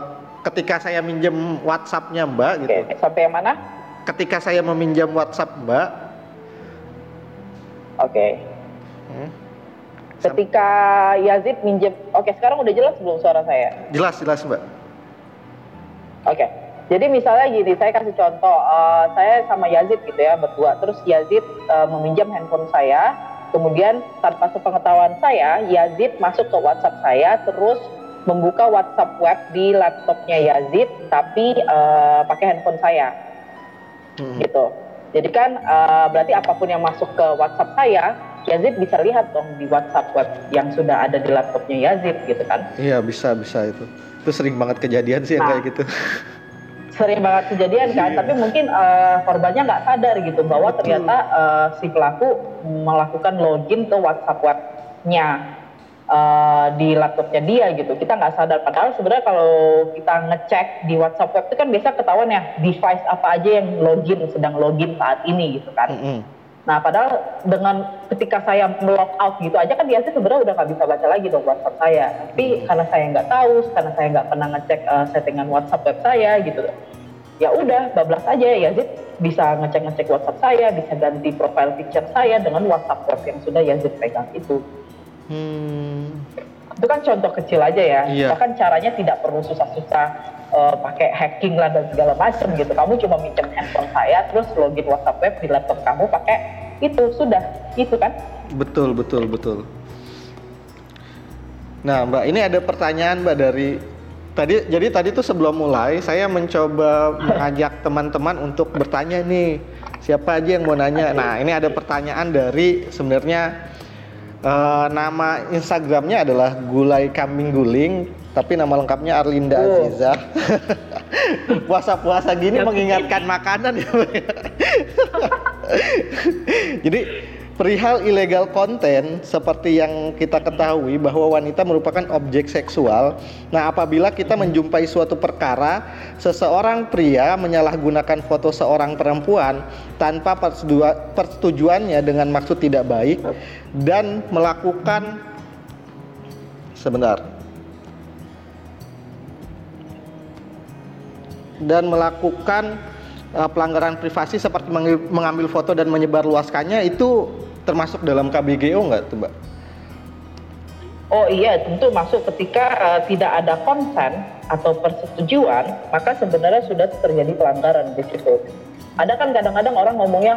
ketika saya minjem WhatsAppnya mbak gitu Oke, sampai yang mana ketika saya meminjam WhatsApp Mbak. Oke. Okay. Hmm. Ketika Yazid minjem, oke okay, sekarang udah jelas belum suara saya? Jelas jelas Mbak. Oke. Okay. Jadi misalnya gini, saya kasih contoh, uh, saya sama Yazid gitu ya berdua, terus Yazid uh, meminjam handphone saya, kemudian tanpa sepengetahuan saya, Yazid masuk ke WhatsApp saya, terus membuka WhatsApp web di laptopnya Yazid, tapi uh, pakai handphone saya hmm. gitu. Jadi kan uh, berarti apa pun yang masuk ke WhatsApp saya, Yazid bisa lihat dong di WhatsApp web yang sudah ada di laptopnya Yazid gitu kan? Iya bisa bisa itu. Itu sering banget kejadian sih yang nah, kayak gitu. Sering banget kejadian kan, yeah. tapi mungkin uh, korbannya nggak sadar gitu bahwa Betul. ternyata uh, si pelaku melakukan login ke WhatsApp webnya uh, di laptopnya dia gitu. Kita nggak sadar. Padahal sebenarnya kalau kita ngecek di WhatsApp web itu kan biasa ketahuan ya device apa aja yang login sedang login saat ini gitu kan. Mm -hmm. Nah padahal dengan ketika saya log out gitu aja kan biasanya sebenarnya udah nggak bisa baca lagi dong WhatsApp saya. Tapi mm -hmm. karena saya nggak tahu, karena saya nggak pernah ngecek uh, settingan WhatsApp web saya gitu. Ya udah, bablas aja ya Yazid bisa ngecek-ngecek WhatsApp saya, bisa ganti profile picture saya dengan WhatsApp web yang sudah Yazid pegang itu. Hmm. Itu kan contoh kecil aja ya. Iya. Bahkan caranya tidak perlu susah-susah uh, pakai hacking lah dan segala macam gitu. Kamu cuma minjem handphone saya, terus login WhatsApp web di laptop kamu pakai itu sudah, itu kan? Betul betul betul. Nah Mbak, ini ada pertanyaan Mbak dari tadi. Jadi tadi tuh sebelum mulai saya mencoba mengajak teman-teman untuk bertanya nih siapa aja yang mau nanya. Nah ini ada pertanyaan dari sebenarnya Uh, nama Instagramnya adalah Gulai Kambing Guling, tapi nama lengkapnya Arlinda oh. Aziza. Puasa-puasa gini mengingatkan makanan ya. Jadi perihal ilegal konten seperti yang kita ketahui bahwa wanita merupakan objek seksual. Nah, apabila kita menjumpai suatu perkara seseorang pria menyalahgunakan foto seorang perempuan tanpa persetujuannya dengan maksud tidak baik dan melakukan sebentar dan melakukan uh, pelanggaran privasi seperti mengambil foto dan menyebarluaskannya itu termasuk dalam KBGO nggak tuh mbak? Oh iya, tentu masuk ketika uh, tidak ada konsen atau persetujuan, maka sebenarnya sudah terjadi pelanggaran di situ. Ada kan kadang-kadang orang ngomongnya,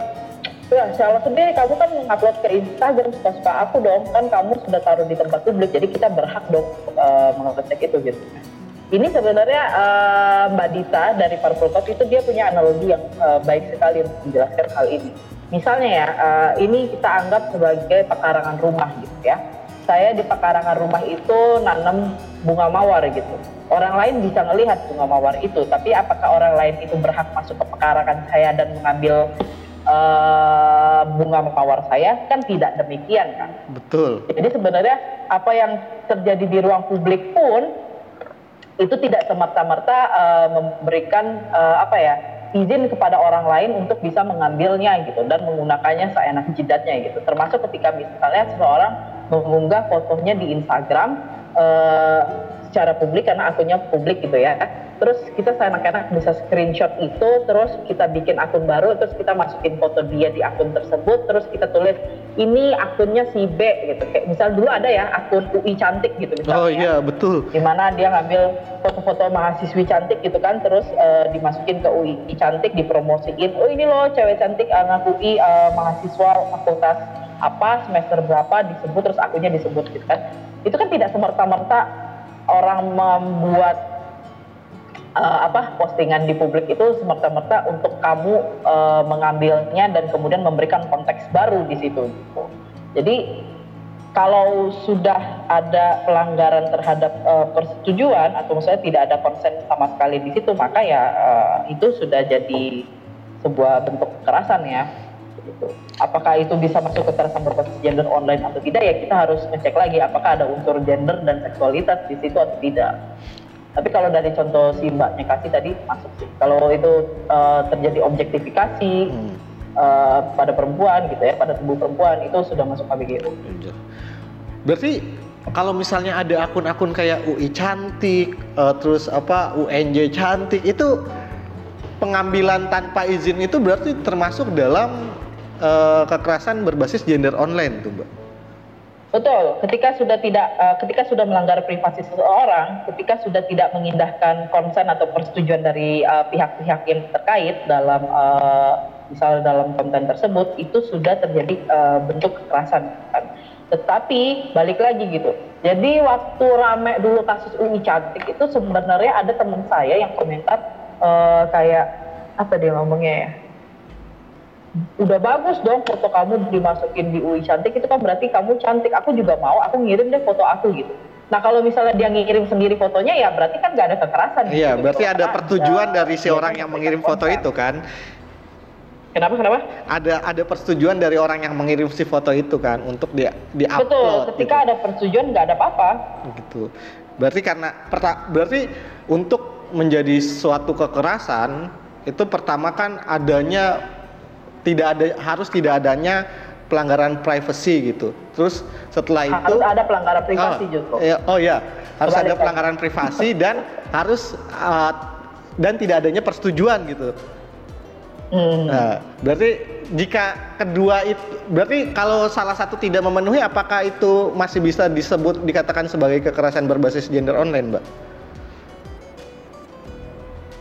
ya salah sendiri kamu kan mengupload ke Instagram suka-suka aku dong, kan kamu sudah taruh di tempat publik, jadi kita berhak dong uh, mengecek itu gitu. Ini sebenarnya uh, Mbak Dita dari Parpolkot itu dia punya analogi yang uh, baik sekali untuk menjelaskan hal ini. Misalnya ya, uh, ini kita anggap sebagai pekarangan rumah gitu ya saya di pekarangan rumah itu nanam bunga mawar gitu. Orang lain bisa melihat bunga mawar itu, tapi apakah orang lain itu berhak masuk ke pekarangan saya dan mengambil uh, bunga mawar saya? Kan tidak demikian kan. Betul. Jadi sebenarnya apa yang terjadi di ruang publik pun itu tidak semerta-merta uh, memberikan uh, apa ya izin kepada orang lain untuk bisa mengambilnya gitu dan menggunakannya seenak jidatnya gitu. Termasuk ketika misalnya seseorang mengunggah fotonya di Instagram uh, secara publik karena akunnya publik gitu ya. Terus kita seenak-enak bisa screenshot itu, terus kita bikin akun baru, terus kita masukin foto dia di akun tersebut, terus kita tulis ini akunnya si B gitu. Kayak misal dulu ada ya akun UI cantik gitu misalnya. Oh iya betul. Di mana dia ngambil foto-foto mahasiswi cantik gitu kan, terus uh, dimasukin ke UI cantik, dipromosiin. Oh ini loh cewek cantik anak UI uh, mahasiswa fakultas apa semester berapa disebut terus akunnya disebut gitu kan. Itu kan tidak semerta-merta orang membuat uh, apa postingan di publik itu semerta-merta untuk kamu uh, mengambilnya dan kemudian memberikan konteks baru di situ jadi kalau sudah ada pelanggaran terhadap uh, persetujuan atau misalnya tidak ada konsen sama sekali di situ maka ya uh, itu sudah jadi sebuah bentuk kekerasan ya gitu. Apakah itu bisa masuk ke berbasis gender online atau tidak ya kita harus ngecek lagi apakah ada unsur gender dan seksualitas di situ atau tidak. Tapi kalau dari contoh si mbaknya kasih tadi masuk sih. Kalau itu uh, terjadi objektifikasi hmm. uh, pada perempuan gitu ya, pada tubuh perempuan itu sudah masuk KBGU. Berarti kalau misalnya ada akun-akun kayak UI cantik, uh, terus apa UNJ cantik itu pengambilan tanpa izin itu berarti termasuk dalam uh, kekerasan berbasis gender online tuh, Mbak. Betul, ketika sudah tidak uh, ketika sudah melanggar privasi seseorang, ketika sudah tidak mengindahkan konsen atau persetujuan dari eh, pihak-pihak yang terkait dalam uh, misal dalam konten tersebut, itu sudah terjadi uh, bentuk kekerasan. Kan? Tetapi balik lagi gitu. Jadi waktu rame dulu kasus UI cantik itu sebenarnya ada teman saya yang komentar uh, kayak apa dia ngomongnya ya? Udah bagus dong foto kamu dimasukin di UI cantik itu kan berarti kamu cantik aku juga mau aku ngirim deh foto aku gitu nah kalau misalnya dia ngirim sendiri fotonya ya berarti kan gak ada kekerasan iya gitu. berarti ada persetujuan ada, dari si orang yang mengirim foto itu kan Kenapa kenapa? Ada ada persetujuan dari orang yang mengirim si foto itu kan untuk dia di upload. Betul. Ketika gitu. ada persetujuan nggak ada apa-apa. Gitu. Berarti karena berarti untuk menjadi suatu kekerasan itu pertama kan adanya tidak ada harus tidak adanya pelanggaran privacy gitu. Terus setelah harus itu harus ada pelanggaran privasi oh, justru. Ya, oh ya, harus ada pelanggaran privasi dan harus uh, dan tidak adanya persetujuan gitu. Hmm. Nah, berarti jika kedua itu berarti kalau salah satu tidak memenuhi apakah itu masih bisa disebut dikatakan sebagai kekerasan berbasis gender online, Mbak?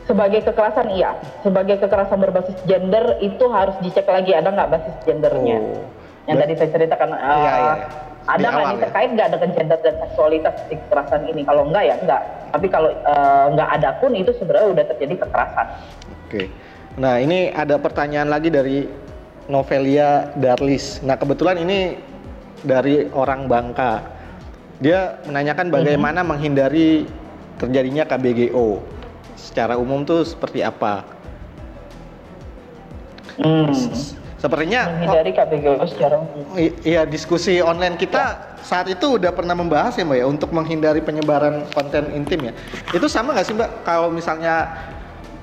Sebagai kekerasan iya sebagai kekerasan berbasis gender itu harus dicek lagi ada nggak basis gendernya oh. yang tadi saya ceritakan uh, iya, iya. iya. ada nggak nih ya? terkait nggak dengan gender dan seksualitas di kekerasan ini kalau enggak ya enggak tapi kalau uh, nggak ada pun itu sebenarnya udah terjadi kekerasan oke nah ini ada pertanyaan lagi dari Novelia Darlis nah kebetulan ini dari orang Bangka dia menanyakan bagaimana mm -hmm. menghindari terjadinya KBGO secara umum tuh seperti apa? Hmm. Sepertinya menghindari KPGO secara umum. Iya, diskusi online kita ya. saat itu udah pernah membahas ya Mbak ya untuk menghindari penyebaran konten intim ya. Itu sama nggak sih Mbak kalau misalnya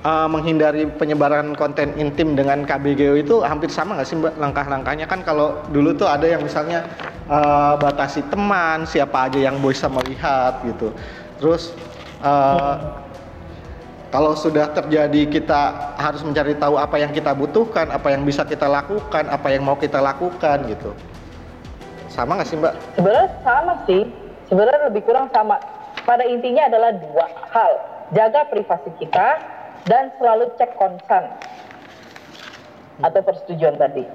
uh, menghindari penyebaran konten intim dengan KBGO itu hampir sama nggak sih Mbak langkah-langkahnya kan kalau dulu tuh ada yang misalnya uh, batasi teman, siapa aja yang bisa melihat gitu. Terus uh, kalau sudah terjadi kita harus mencari tahu apa yang kita butuhkan, apa yang bisa kita lakukan, apa yang mau kita lakukan gitu. Sama nggak sih Mbak? Sebenarnya sama sih. Sebenarnya lebih kurang sama. Pada intinya adalah dua hal. Jaga privasi kita dan selalu cek konsen atau persetujuan tadi.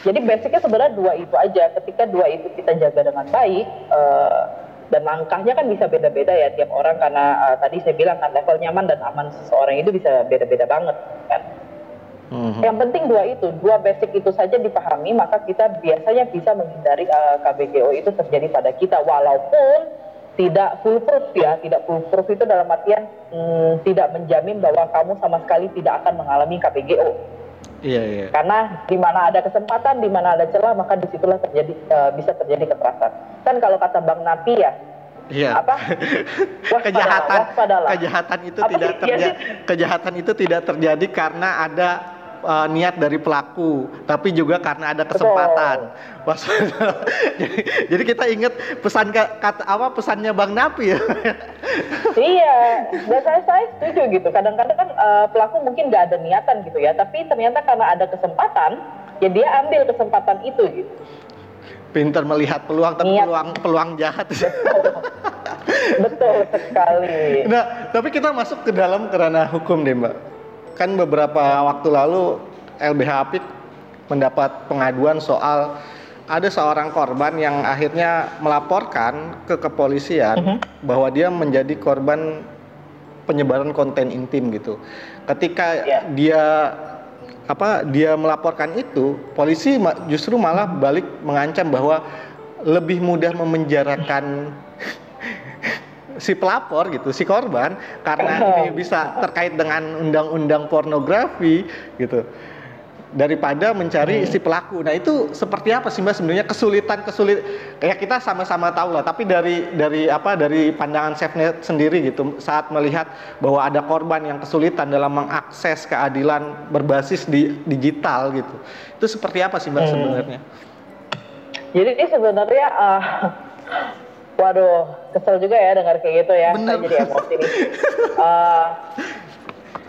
Jadi basicnya sebenarnya dua itu aja. Ketika dua itu kita jaga dengan baik, uh, dan langkahnya kan bisa beda-beda ya tiap orang karena uh, tadi saya bilang kan level nyaman dan aman seseorang itu bisa beda-beda banget kan. Mm-hmm. Yang penting dua itu, dua basic itu saja dipahami, maka kita biasanya bisa menghindari uh, eh, KBGO itu terjadi pada kita, walaupun tidak foolproof ya, tidak foolproof itu dalam artian hmm, tidak menjamin bahwa kamu sama sekali tidak akan mengalami KBGO. Iya, iya. Karena di mana ada kesempatan, di mana ada celah, maka di situlah terjadi uh, bisa terjadi kekerasan. Kan kalau kata Bang Napi ya, Iya. Apa? kejahatan, kejahatan itu apa tidak terjadi. Kejahatan itu tidak terjadi karena ada uh, niat dari pelaku, tapi juga karena ada kesempatan. jadi, jadi kita ingat pesan kata apa pesannya Bang Napi ya. iya, dan saya saya setuju gitu. Kadang-kadang kan uh, pelaku mungkin nggak ada niatan gitu ya, tapi ternyata karena ada kesempatan, ya dia ambil kesempatan itu gitu. Pinter melihat peluang, tapi Niat. peluang peluang jahat. Betul sekali. Nah, tapi kita masuk ke dalam kerana hukum deh, Mbak kan beberapa waktu lalu LBH Apik mendapat pengaduan soal ada seorang korban yang akhirnya melaporkan ke kepolisian uh -huh. bahwa dia menjadi korban penyebaran konten intim gitu. Ketika yeah. dia apa dia melaporkan itu, polisi justru malah balik mengancam bahwa lebih mudah memenjarakan si pelapor gitu, si korban karena ini bisa terkait dengan undang-undang pornografi gitu daripada mencari hmm. si pelaku. Nah itu seperti apa sih mbak sebenarnya kesulitan kesulit ya kita sama-sama tahu lah. Tapi dari dari apa dari pandangan Safenet sendiri gitu saat melihat bahwa ada korban yang kesulitan dalam mengakses keadilan berbasis di digital gitu. Itu seperti apa sih mbak hmm. sebenarnya? Jadi sebenarnya uh, Waduh, kesel juga ya dengar kayak gitu ya. Bener. Saya jadi emosi nih. Uh,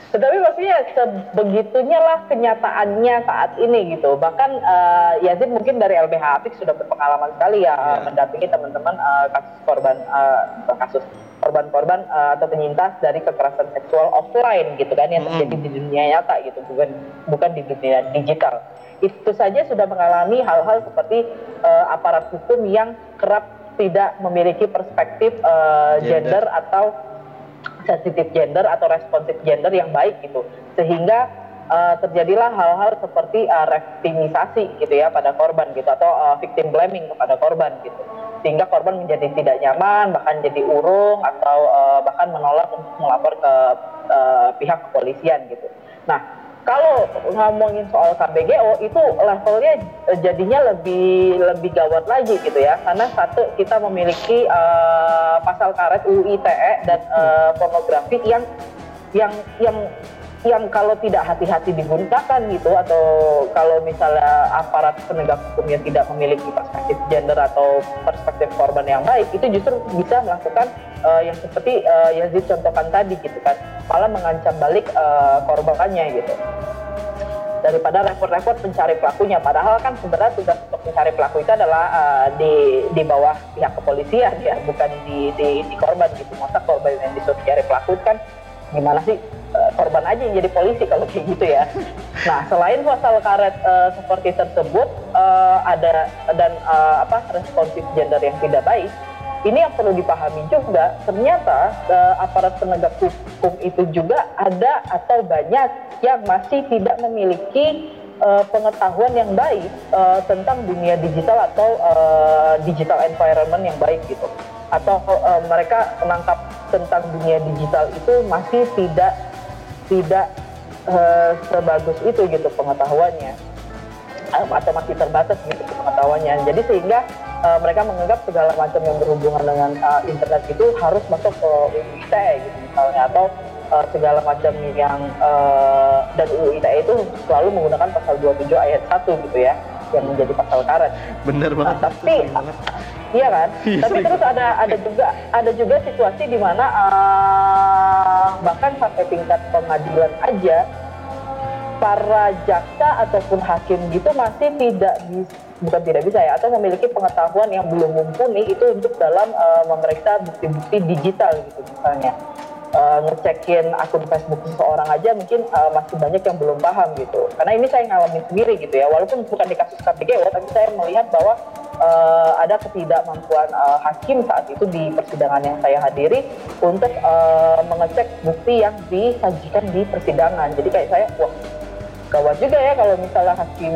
tetapi maksudnya sebegitunya lah kenyataannya saat ini gitu. Bahkan uh, Yazid mungkin dari LBH Apik sudah berpengalaman sekali ya yeah. mendampingi teman-teman uh, kasus korban uh, kasus korban-korban uh, atau penyintas dari kekerasan seksual offline gitu kan yang terjadi mm. di dunia nyata gitu bukan bukan di dunia digital. Itu saja sudah mengalami hal-hal seperti uh, aparat hukum yang kerap tidak memiliki perspektif uh, gender. gender atau sensitif gender atau responsif gender yang baik gitu. Sehingga uh, terjadilah hal-hal seperti uh, rektimisasi gitu ya pada korban gitu atau uh, victim blaming kepada korban gitu. Sehingga korban menjadi tidak nyaman bahkan jadi urung atau uh, bahkan menolak untuk melapor ke uh, pihak kepolisian gitu. Nah kalau ngomongin soal KBGO itu levelnya eh, jadinya lebih lebih gawat lagi gitu ya. Karena satu kita memiliki uh, pasal karet UU ITE dan uh, pornografi yang yang yang yang kalau tidak hati-hati digunakan gitu atau kalau misalnya aparat penegak hukumnya tidak memiliki perspektif gender atau perspektif korban yang baik itu justru bisa melakukan uh, yang seperti uh, Yazid contohkan tadi gitu kan malah mengancam balik uh, korbannya gitu. Daripada repot-repot mencari pelakunya. Padahal kan sebenarnya tugas untuk mencari pelaku itu adalah uh, di di bawah pihak kepolisian ya. Bukan di di, di korban gitu. Masa korban yang disuruh cari pelaku kan gimana sih uh, korban aja yang jadi polisi kalau kayak gitu ya. Nah selain pasal karet uh, seperti tersebut uh, ada dan uh, apa responsif gender yang tidak baik, ini yang perlu dipahami juga ternyata uh, aparat penegak hukum itu juga ada atau banyak yang masih tidak memiliki uh, pengetahuan yang baik uh, tentang dunia digital atau uh, digital environment yang baik gitu. Atau uh, mereka menangkap tentang dunia digital itu masih tidak tidak uh, sebagus itu gitu pengetahuannya. Atau masih terbatas gitu pengetahuannya. Jadi sehingga uh, mereka menganggap segala macam yang berhubungan dengan uh, internet itu harus masuk ke UU ITE gitu misalnya atau uh, segala macam yang uh, dan UU ITE itu selalu menggunakan pasal 27 ayat 1 gitu ya yang menjadi pasal karet. Bener banget. Nah, tapi iya kan? Iya, tapi terus ada ada juga ada juga situasi di mana uh, bahkan sampai tingkat pengadilan aja para jaksa ataupun hakim gitu masih tidak bisa bukan tidak bisa ya atau memiliki pengetahuan yang belum mumpuni itu untuk dalam uh, memeriksa bukti-bukti digital gitu misalnya. Uh, ngecekin akun Facebook seseorang aja mungkin uh, masih banyak yang belum paham gitu. Karena ini saya ngalamin sendiri gitu ya walaupun bukan di kasus KPGO tapi saya melihat bahwa uh, ada ketidakmampuan uh, hakim saat itu di persidangan yang saya hadiri untuk uh, mengecek bukti yang disajikan di persidangan. Jadi kayak saya wah gawat juga ya kalau misalnya hakim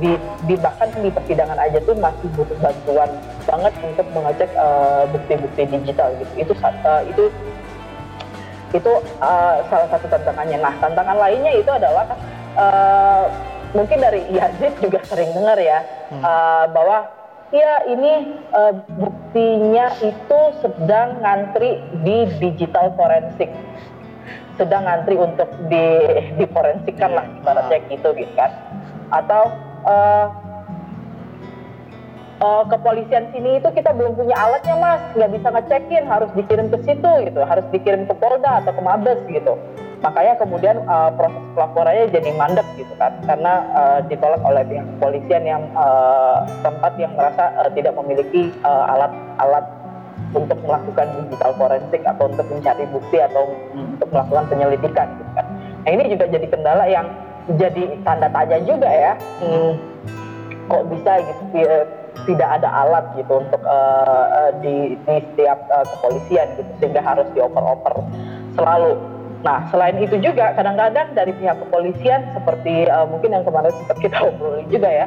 di, di bahkan di persidangan aja tuh masih butuh bantuan banget untuk mengecek eh, bukti-bukti uh, digital gitu. Itu uh, itu itu uh, salah satu tantangannya. Nah tantangan lainnya itu adalah uh, mungkin dari Yazid juga sering dengar ya hmm. uh, bahwa ya ini uh, buktinya itu sedang ngantri di digital forensik sedang ngantri untuk di diforensikkan lah ibaratnya ah. gitu gitu kan. Atau uh, uh, kepolisian sini itu kita belum punya alatnya mas. Nggak bisa ngecekin harus dikirim ke situ gitu. Harus dikirim ke Polda atau ke Mabes gitu. Makanya kemudian uh, proses pelaporannya jadi mandek gitu kan. Karena uh, ditolak oleh pihak kepolisian yang uh, tempat yang merasa uh, tidak memiliki alat-alat uh, untuk melakukan digital forensik atau untuk mencari bukti atau untuk melakukan penyelidikan gitu kan. Nah ini juga jadi kendala yang jadi tanda tanya juga ya. Hmm, kok bisa gitu tidak ada alat gitu untuk uh, di, di setiap uh, kepolisian gitu sehingga harus dioper-oper selalu. Nah selain itu juga kadang-kadang dari pihak kepolisian seperti uh, mungkin yang kemarin sempat kita obrolin juga ya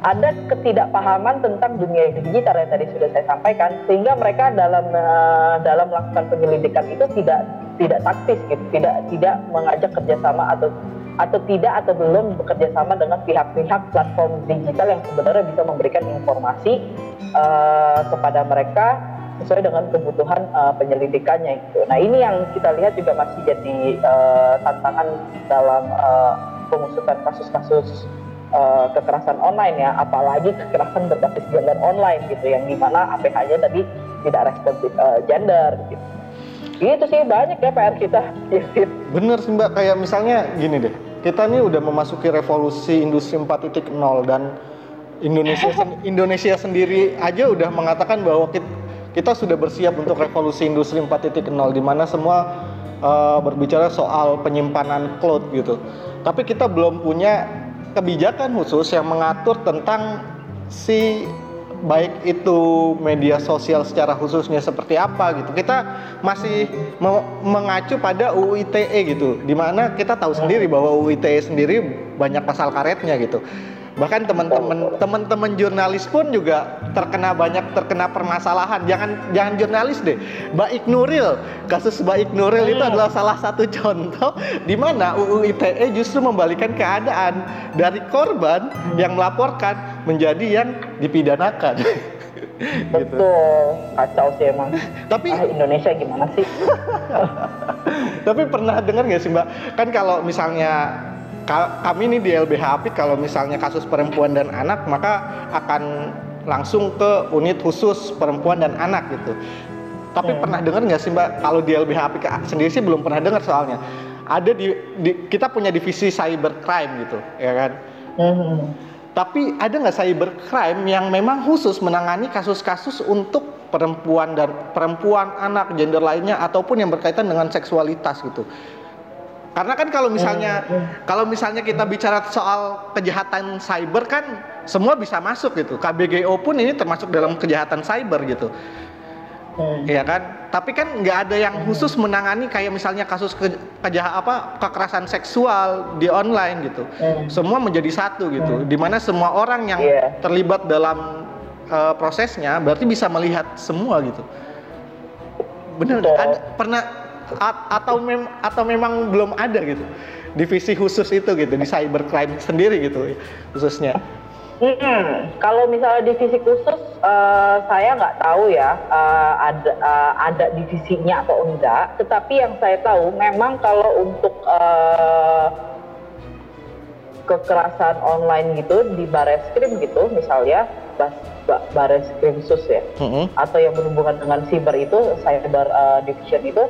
ada ketidakpahaman tentang dunia digital yang tadi sudah saya sampaikan sehingga mereka dalam uh, dalam melakukan penyelidikan itu tidak tidak taktis gitu tidak tidak mengajak kerjasama atau atau tidak atau belum bekerja sama dengan pihak-pihak platform digital yang sebenarnya bisa memberikan informasi uh, kepada mereka sesuai dengan kebutuhan uh, penyelidikannya itu. Nah ini yang kita lihat juga masih jadi uh, tantangan dalam uh, pengusutan kasus-kasus uh, kekerasan online ya, apalagi kekerasan berbasis gender online gitu, yang di mana APH-nya tadi tidak responsif uh, gender gitu. Itu sih banyak ya PR kita. Bener sih Mbak, kayak misalnya gini deh, kita ini udah memasuki revolusi industri 4.0 dan Indonesia Indonesia sendiri aja udah mengatakan bahwa kita, kita sudah bersiap untuk revolusi industri 4.0 di mana semua uh, berbicara soal penyimpanan cloud gitu. Tapi kita belum punya kebijakan khusus yang mengatur tentang si baik itu media sosial secara khususnya seperti apa gitu. Kita masih mengacu pada UU ITE gitu. Di mana kita tahu sendiri bahwa UU ITE sendiri banyak pasal karetnya gitu bahkan teman-teman teman-teman jurnalis pun juga terkena banyak terkena permasalahan jangan jangan jurnalis deh Baik Nuril kasus Baik Nuril itu hmm. adalah salah satu contoh di mana UU ITE justru membalikan keadaan dari korban yang melaporkan menjadi yang dipidanakan gitu. Kacau sih emang. Tapi ah, Indonesia gimana sih? Tapi pernah dengar nggak sih Mbak? Kan kalau misalnya kami ini di LBH Apik kalau misalnya kasus perempuan dan anak maka akan langsung ke unit khusus perempuan dan anak gitu. Tapi hmm. pernah dengar nggak sih Mbak kalau di LBH Apik sendiri sih belum pernah dengar soalnya. Ada di, di kita punya divisi cybercrime gitu, ya kan? Hmm. Tapi ada nggak cybercrime yang memang khusus menangani kasus-kasus untuk perempuan dan perempuan, anak, gender lainnya ataupun yang berkaitan dengan seksualitas gitu. Karena kan kalau misalnya hmm, hmm. kalau misalnya kita bicara soal kejahatan cyber kan semua bisa masuk gitu. KBGO pun ini termasuk dalam kejahatan cyber gitu. Hmm. Iya kan? Tapi kan nggak ada yang khusus menangani kayak misalnya kasus ke, kejahat apa kekerasan seksual di online gitu. Semua menjadi satu gitu. Di mana semua orang yang yeah. terlibat dalam uh, prosesnya berarti bisa melihat semua gitu. Benar. Ada, pernah atau mem atau memang belum ada gitu divisi khusus itu gitu di cybercrime sendiri gitu khususnya Hmm, kalau misalnya divisi khusus, uh, saya nggak tahu ya uh, ada uh, ada divisinya atau enggak. Tetapi yang saya tahu, memang kalau untuk uh, kekerasan online gitu di bareskrim gitu, misalnya bas, bareskrim khusus ya, mm -hmm. atau yang berhubungan dengan cyber itu, cyber uh, division itu,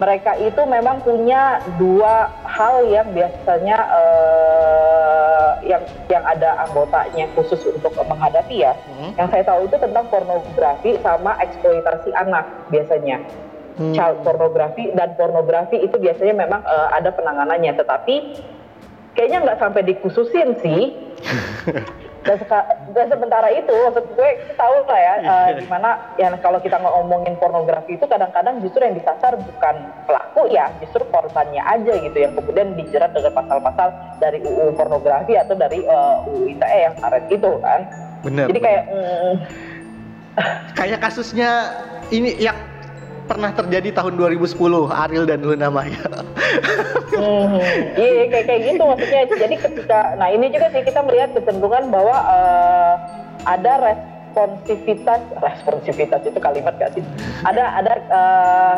mereka itu memang punya dua hal yang biasanya uh, yang yang ada anggotanya khusus untuk menghadapi ya. Hmm. Yang saya tahu itu tentang pornografi sama eksploitasi anak biasanya. Hmm. Child pornografi dan pornografi itu biasanya memang uh, ada penanganannya, tetapi kayaknya nggak sampai dikhususin sih. dan, dan sementara itu maksud gue kita tahu lah ya uh, di mana ya kalau kita ngomongin pornografi itu kadang-kadang justru yang disasar bukan pelaku ya justru korbannya aja gitu yang kemudian dijerat dengan pasal-pasal dari UU pornografi atau dari uh, UU ITE yang karet itu kan. Benar jadi kayak mm, kayak kasusnya ini yang pernah terjadi tahun 2010 Ariel dan Luna Maya. hmm, iya kayak kayak gitu maksudnya. Jadi ketika, nah ini juga sih kita melihat kecenderungan bahwa uh, ada responsivitas, responsivitas itu kalimat gak sih? Ada ada uh,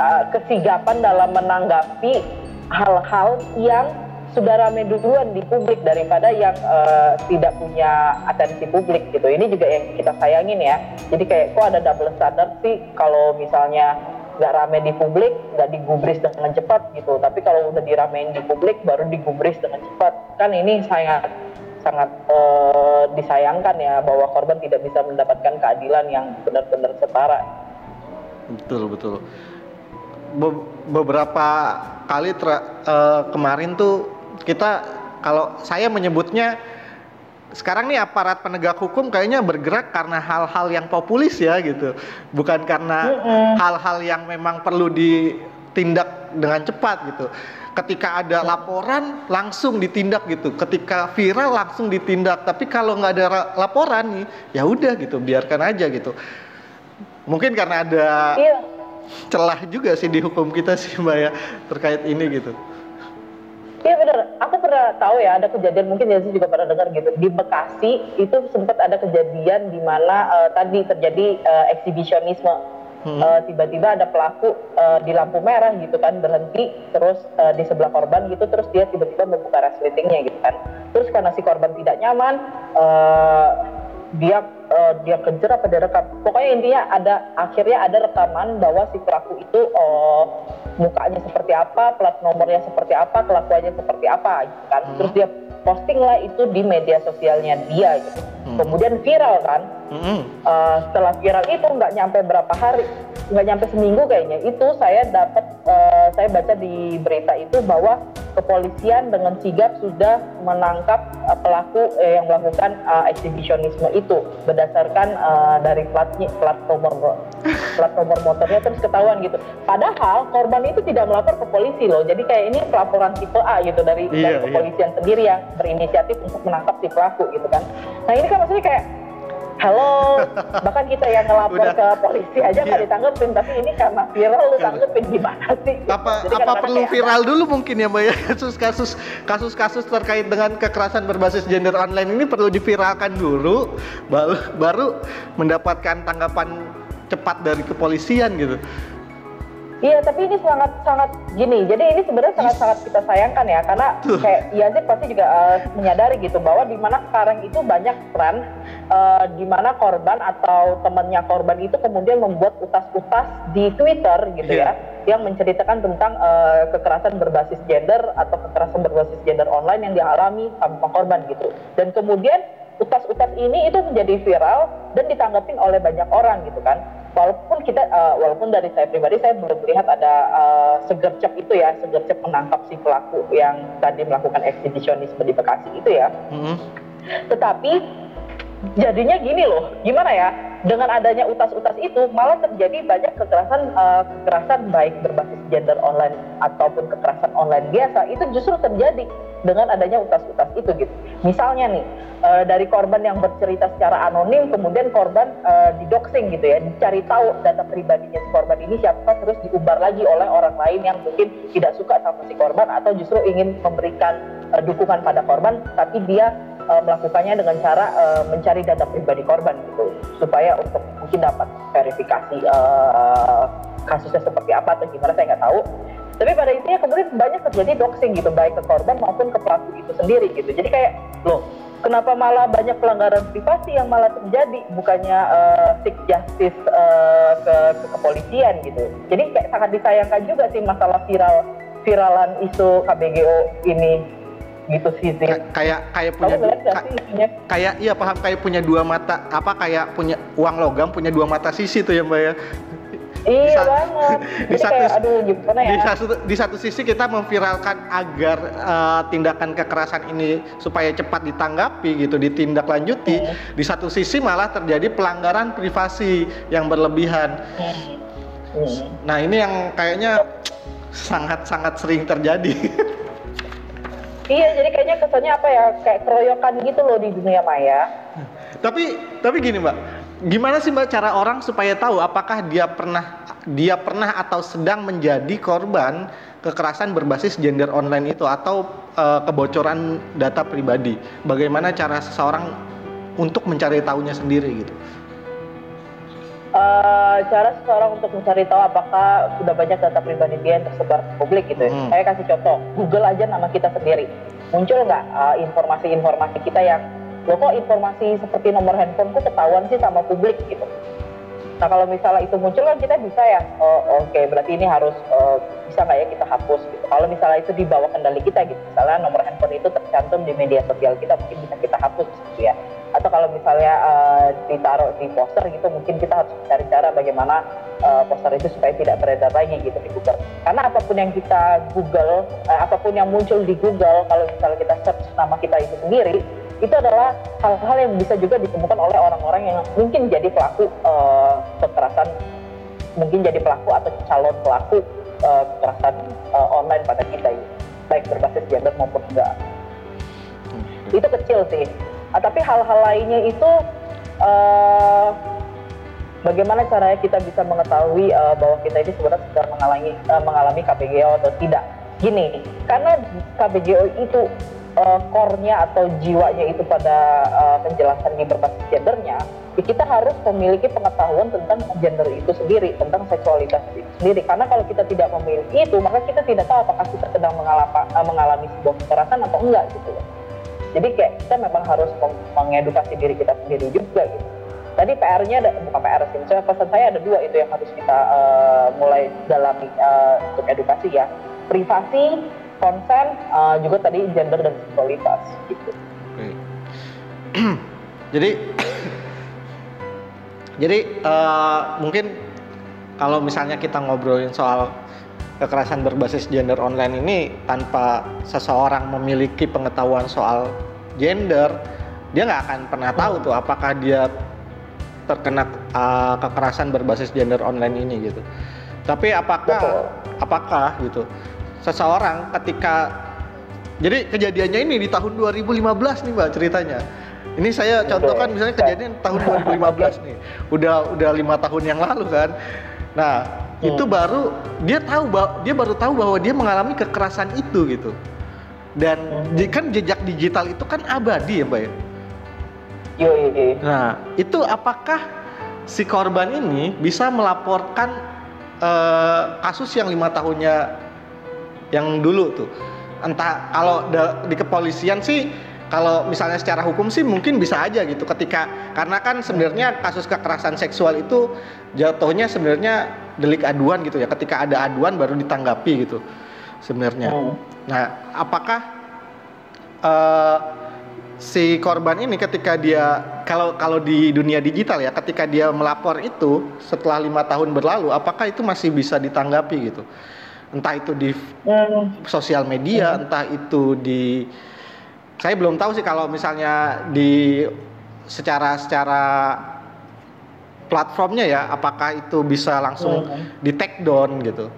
uh, kesigapan dalam menanggapi hal-hal yang sudah rame duluan di publik daripada yang uh, tidak punya atensi publik gitu. Ini juga yang kita sayangin ya. Jadi kayak kok ada double standard sih kalau misalnya nggak rame di publik, nggak digubris dengan cepat gitu. Tapi kalau udah diramein di publik, baru digubris dengan cepat. Kan ini sangat sangat uh, disayangkan ya bahwa korban tidak bisa mendapatkan keadilan yang benar-benar setara. Betul betul. Be beberapa kali uh, kemarin tuh kita kalau saya menyebutnya sekarang nih aparat penegak hukum kayaknya bergerak karena hal-hal yang populis ya gitu, bukan karena hal-hal yang memang perlu ditindak dengan cepat gitu. Ketika ada laporan langsung ditindak gitu, ketika viral langsung ditindak. Tapi kalau nggak ada laporan nih, ya udah gitu, biarkan aja gitu. Mungkin karena ada iya. celah juga sih di hukum kita sih mbak ya terkait ini gitu. Iya benar, aku pernah tahu ya ada kejadian mungkin Yazi juga pernah dengar gitu. Di Bekasi itu sempat ada kejadian di mana uh, tadi terjadi uh, eksibisionisme. Hmm. uh, tiba-tiba ada pelaku uh, di lampu merah gitu kan berhenti terus uh, di sebelah korban gitu terus dia tiba-tiba membuka resletingnya gitu kan. Terus karena si korban tidak nyaman uh, dia uh, dia kejar apa dia rekam pokoknya intinya ada akhirnya ada rekaman bahwa si pelaku itu uh, mukanya seperti apa, plat nomornya seperti apa, kelakuannya seperti apa gitu kan. Hmm. Terus dia posting lah itu di media sosialnya dia gitu. Hmm. Kemudian viral kan. Hmm. Uh, setelah viral itu nggak nyampe berapa hari, nggak nyampe seminggu kayaknya. Itu saya dapat, uh, saya baca di berita itu bahwa kepolisian dengan sigap sudah menangkap uh, pelaku uh, yang melakukan uh, eksibisionisme itu berdasarkan uh, dari platnya, plat nomor plat nomor motornya terus ketahuan gitu. Padahal korban itu tidak melapor ke polisi loh. Jadi kayak ini pelaporan tipe A gitu dari, iya, dari iya. kepolisian iya. sendiri yang berinisiatif untuk menangkap si pelaku gitu kan. Nah ini kan maksudnya kayak halo. Bahkan kita yang ngelapor Udah. ke polisi aja nggak iya. ditanggepin tapi ini karena viral lu tanggepin gimana sih? Apa Jadi apa perlu viral dulu mungkin ya mbak ya? Kasus-kasus kasus-kasus terkait dengan kekerasan berbasis gender online ini perlu diviralkan dulu baru baru mendapatkan tanggapan cepat dari kepolisian gitu Iya, tapi ini sangat sangat gini. Jadi ini sebenarnya sangat sangat kita sayangkan ya, karena kayak Yazid pasti juga uh, menyadari gitu bahwa di mana sekarang itu banyak tren uh, di mana korban atau temannya korban itu kemudian membuat utas-utas di Twitter gitu yeah. ya, yang menceritakan tentang uh, kekerasan berbasis gender atau kekerasan berbasis gender online yang dialami sama korban gitu. Dan kemudian utas-utas ini itu menjadi viral dan ditanggapin oleh banyak orang gitu kan walaupun kita uh, walaupun dari saya pribadi saya belum melihat ada uh, segercep itu ya segercep menangkap si pelaku yang tadi melakukan eksibisionisme di Bekasi itu ya mm-hmm. tetapi jadinya gini loh gimana ya? Dengan adanya utas-utas itu malah terjadi banyak kekerasan uh, kekerasan baik berbasis gender online ataupun kekerasan online biasa itu justru terjadi dengan adanya utas-utas itu gitu. Misalnya nih uh, dari korban yang bercerita secara anonim kemudian korban uh, didoxing gitu ya dicari tahu data pribadinya si korban ini siapa terus diumbar lagi oleh orang lain yang mungkin tidak suka sama si korban atau justru ingin memberikan uh, dukungan pada korban tapi dia uh, melakukannya dengan cara uh, mencari data pribadi korban gitu supaya untuk mungkin dapat verifikasi uh, kasusnya seperti apa atau gimana saya nggak tahu. Tapi pada intinya kemudian banyak terjadi doxing gitu baik ke korban maupun ke pelaku itu sendiri gitu. Jadi kayak loh kenapa malah banyak pelanggaran privasi yang malah terjadi bukannya uh, seek justice uh, ke, ke kepolisian gitu. Jadi kayak sangat disayangkan juga sih masalah viral viralan isu KBGO ini gitu sih sih. kayak kayak punya ka, kayak iya paham kayak punya dua mata apa kayak punya uang logam punya dua mata sisi tuh ya mbak ya Iya di banget. Di satu, kayak, aduh gimana ya? Di satu, di satu sisi kita memviralkan agar uh, tindakan kekerasan ini supaya cepat ditanggapi gitu, ditindaklanjuti. Hmm. Di satu sisi malah terjadi pelanggaran privasi yang berlebihan. Hmm. Hmm. Nah ini yang kayaknya sangat-sangat sering terjadi. iya, jadi kayaknya kesannya apa ya, kayak keroyokan gitu loh di dunia maya. Tapi, tapi gini mbak, gimana sih mbak cara orang supaya tahu apakah dia pernah dia pernah atau sedang menjadi korban kekerasan berbasis gender online itu atau uh, kebocoran data pribadi? Bagaimana cara seseorang untuk mencari tahunya sendiri gitu? Uh, cara seseorang untuk mencari tahu apakah sudah banyak data pribadi dia yang tersebar ke publik gitu. Ya. Hmm. Saya kasih contoh, Google aja nama kita sendiri. Muncul nggak uh, informasi-informasi kita yang lo kok informasi seperti nomor handphone kok ketahuan sih sama publik gitu. Nah kalau misalnya itu muncul kan kita bisa ya, oh, oke okay, berarti ini harus uh, bisa nggak ya kita hapus gitu. Kalau misalnya itu di bawah kendali kita gitu, misalnya nomor handphone itu tercantum di media sosial kita mungkin bisa kita hapus gitu ya atau kalau misalnya uh, ditaruh di poster gitu mungkin kita harus cari cara bagaimana uh, poster itu supaya tidak beredar lagi gitu di Google karena apa pun yang kita Google uh, apa pun yang muncul di Google kalau misalnya kita search nama kita itu sendiri itu adalah hal-hal yang bisa juga ditemukan oleh orang-orang yang mungkin jadi pelaku uh, kekerasan mungkin jadi pelaku atau calon pelaku uh, kekerasan uh, online pada kita gitu. baik berbasis gender maupun enggak hmm. itu kecil sih Uh, tapi hal-hal lainnya itu uh, bagaimana caranya kita bisa mengetahui uh, bahwa kita ini sebenarnya sedang mengalami uh, mengalami KPGO atau tidak? Gini, karena KPGO itu uh, core-nya atau jiwanya itu pada uh, penjelasan di berbasis gendernya, ya kita harus memiliki pengetahuan tentang gender itu sendiri, tentang seksualitas itu sendiri. Karena kalau kita tidak memiliki itu, maka kita tidak tahu apakah kita sedang mengalami, sebuah kekerasan atau enggak gitu jadi kayak kita memang harus mengedukasi diri kita sendiri juga gitu. Tadi PR-nya ada bukan PR sih misalnya pesan saya ada dua itu yang harus kita uh, mulai dalami uh, untuk edukasi ya. Privasi konsen uh, juga tadi gender dan seksualitas gitu. Okay. jadi jadi uh, mungkin kalau misalnya kita ngobrolin soal kekerasan berbasis gender online ini tanpa seseorang memiliki pengetahuan soal gender dia nggak akan pernah tahu tuh apakah dia terkena uh, kekerasan berbasis gender online ini gitu. Tapi apakah apakah gitu seseorang ketika jadi kejadiannya ini di tahun 2015 nih mbak ceritanya. Ini saya contohkan misalnya kejadian tahun 2015 nih. Udah udah lima tahun yang lalu kan. Nah hmm. itu baru dia tahu dia baru tahu bahwa dia mengalami kekerasan itu gitu dan hmm. kan jejak digital itu kan abadi ya mbak ya Yo, yo, yo. nah itu apakah si korban ini bisa melaporkan uh, kasus yang lima tahunnya yang dulu tuh entah kalau di kepolisian sih kalau misalnya secara hukum sih mungkin bisa aja gitu ketika karena kan sebenarnya kasus kekerasan seksual itu jatuhnya sebenarnya delik aduan gitu ya ketika ada aduan baru ditanggapi gitu sebenarnya. Hmm. Nah, apakah uh, si korban ini ketika dia kalau kalau di dunia digital ya ketika dia melapor itu setelah lima tahun berlalu apakah itu masih bisa ditanggapi gitu entah itu di hmm. sosial media hmm. entah itu di saya belum tahu sih kalau misalnya di secara secara platformnya ya apakah itu bisa langsung hmm. di take down gitu.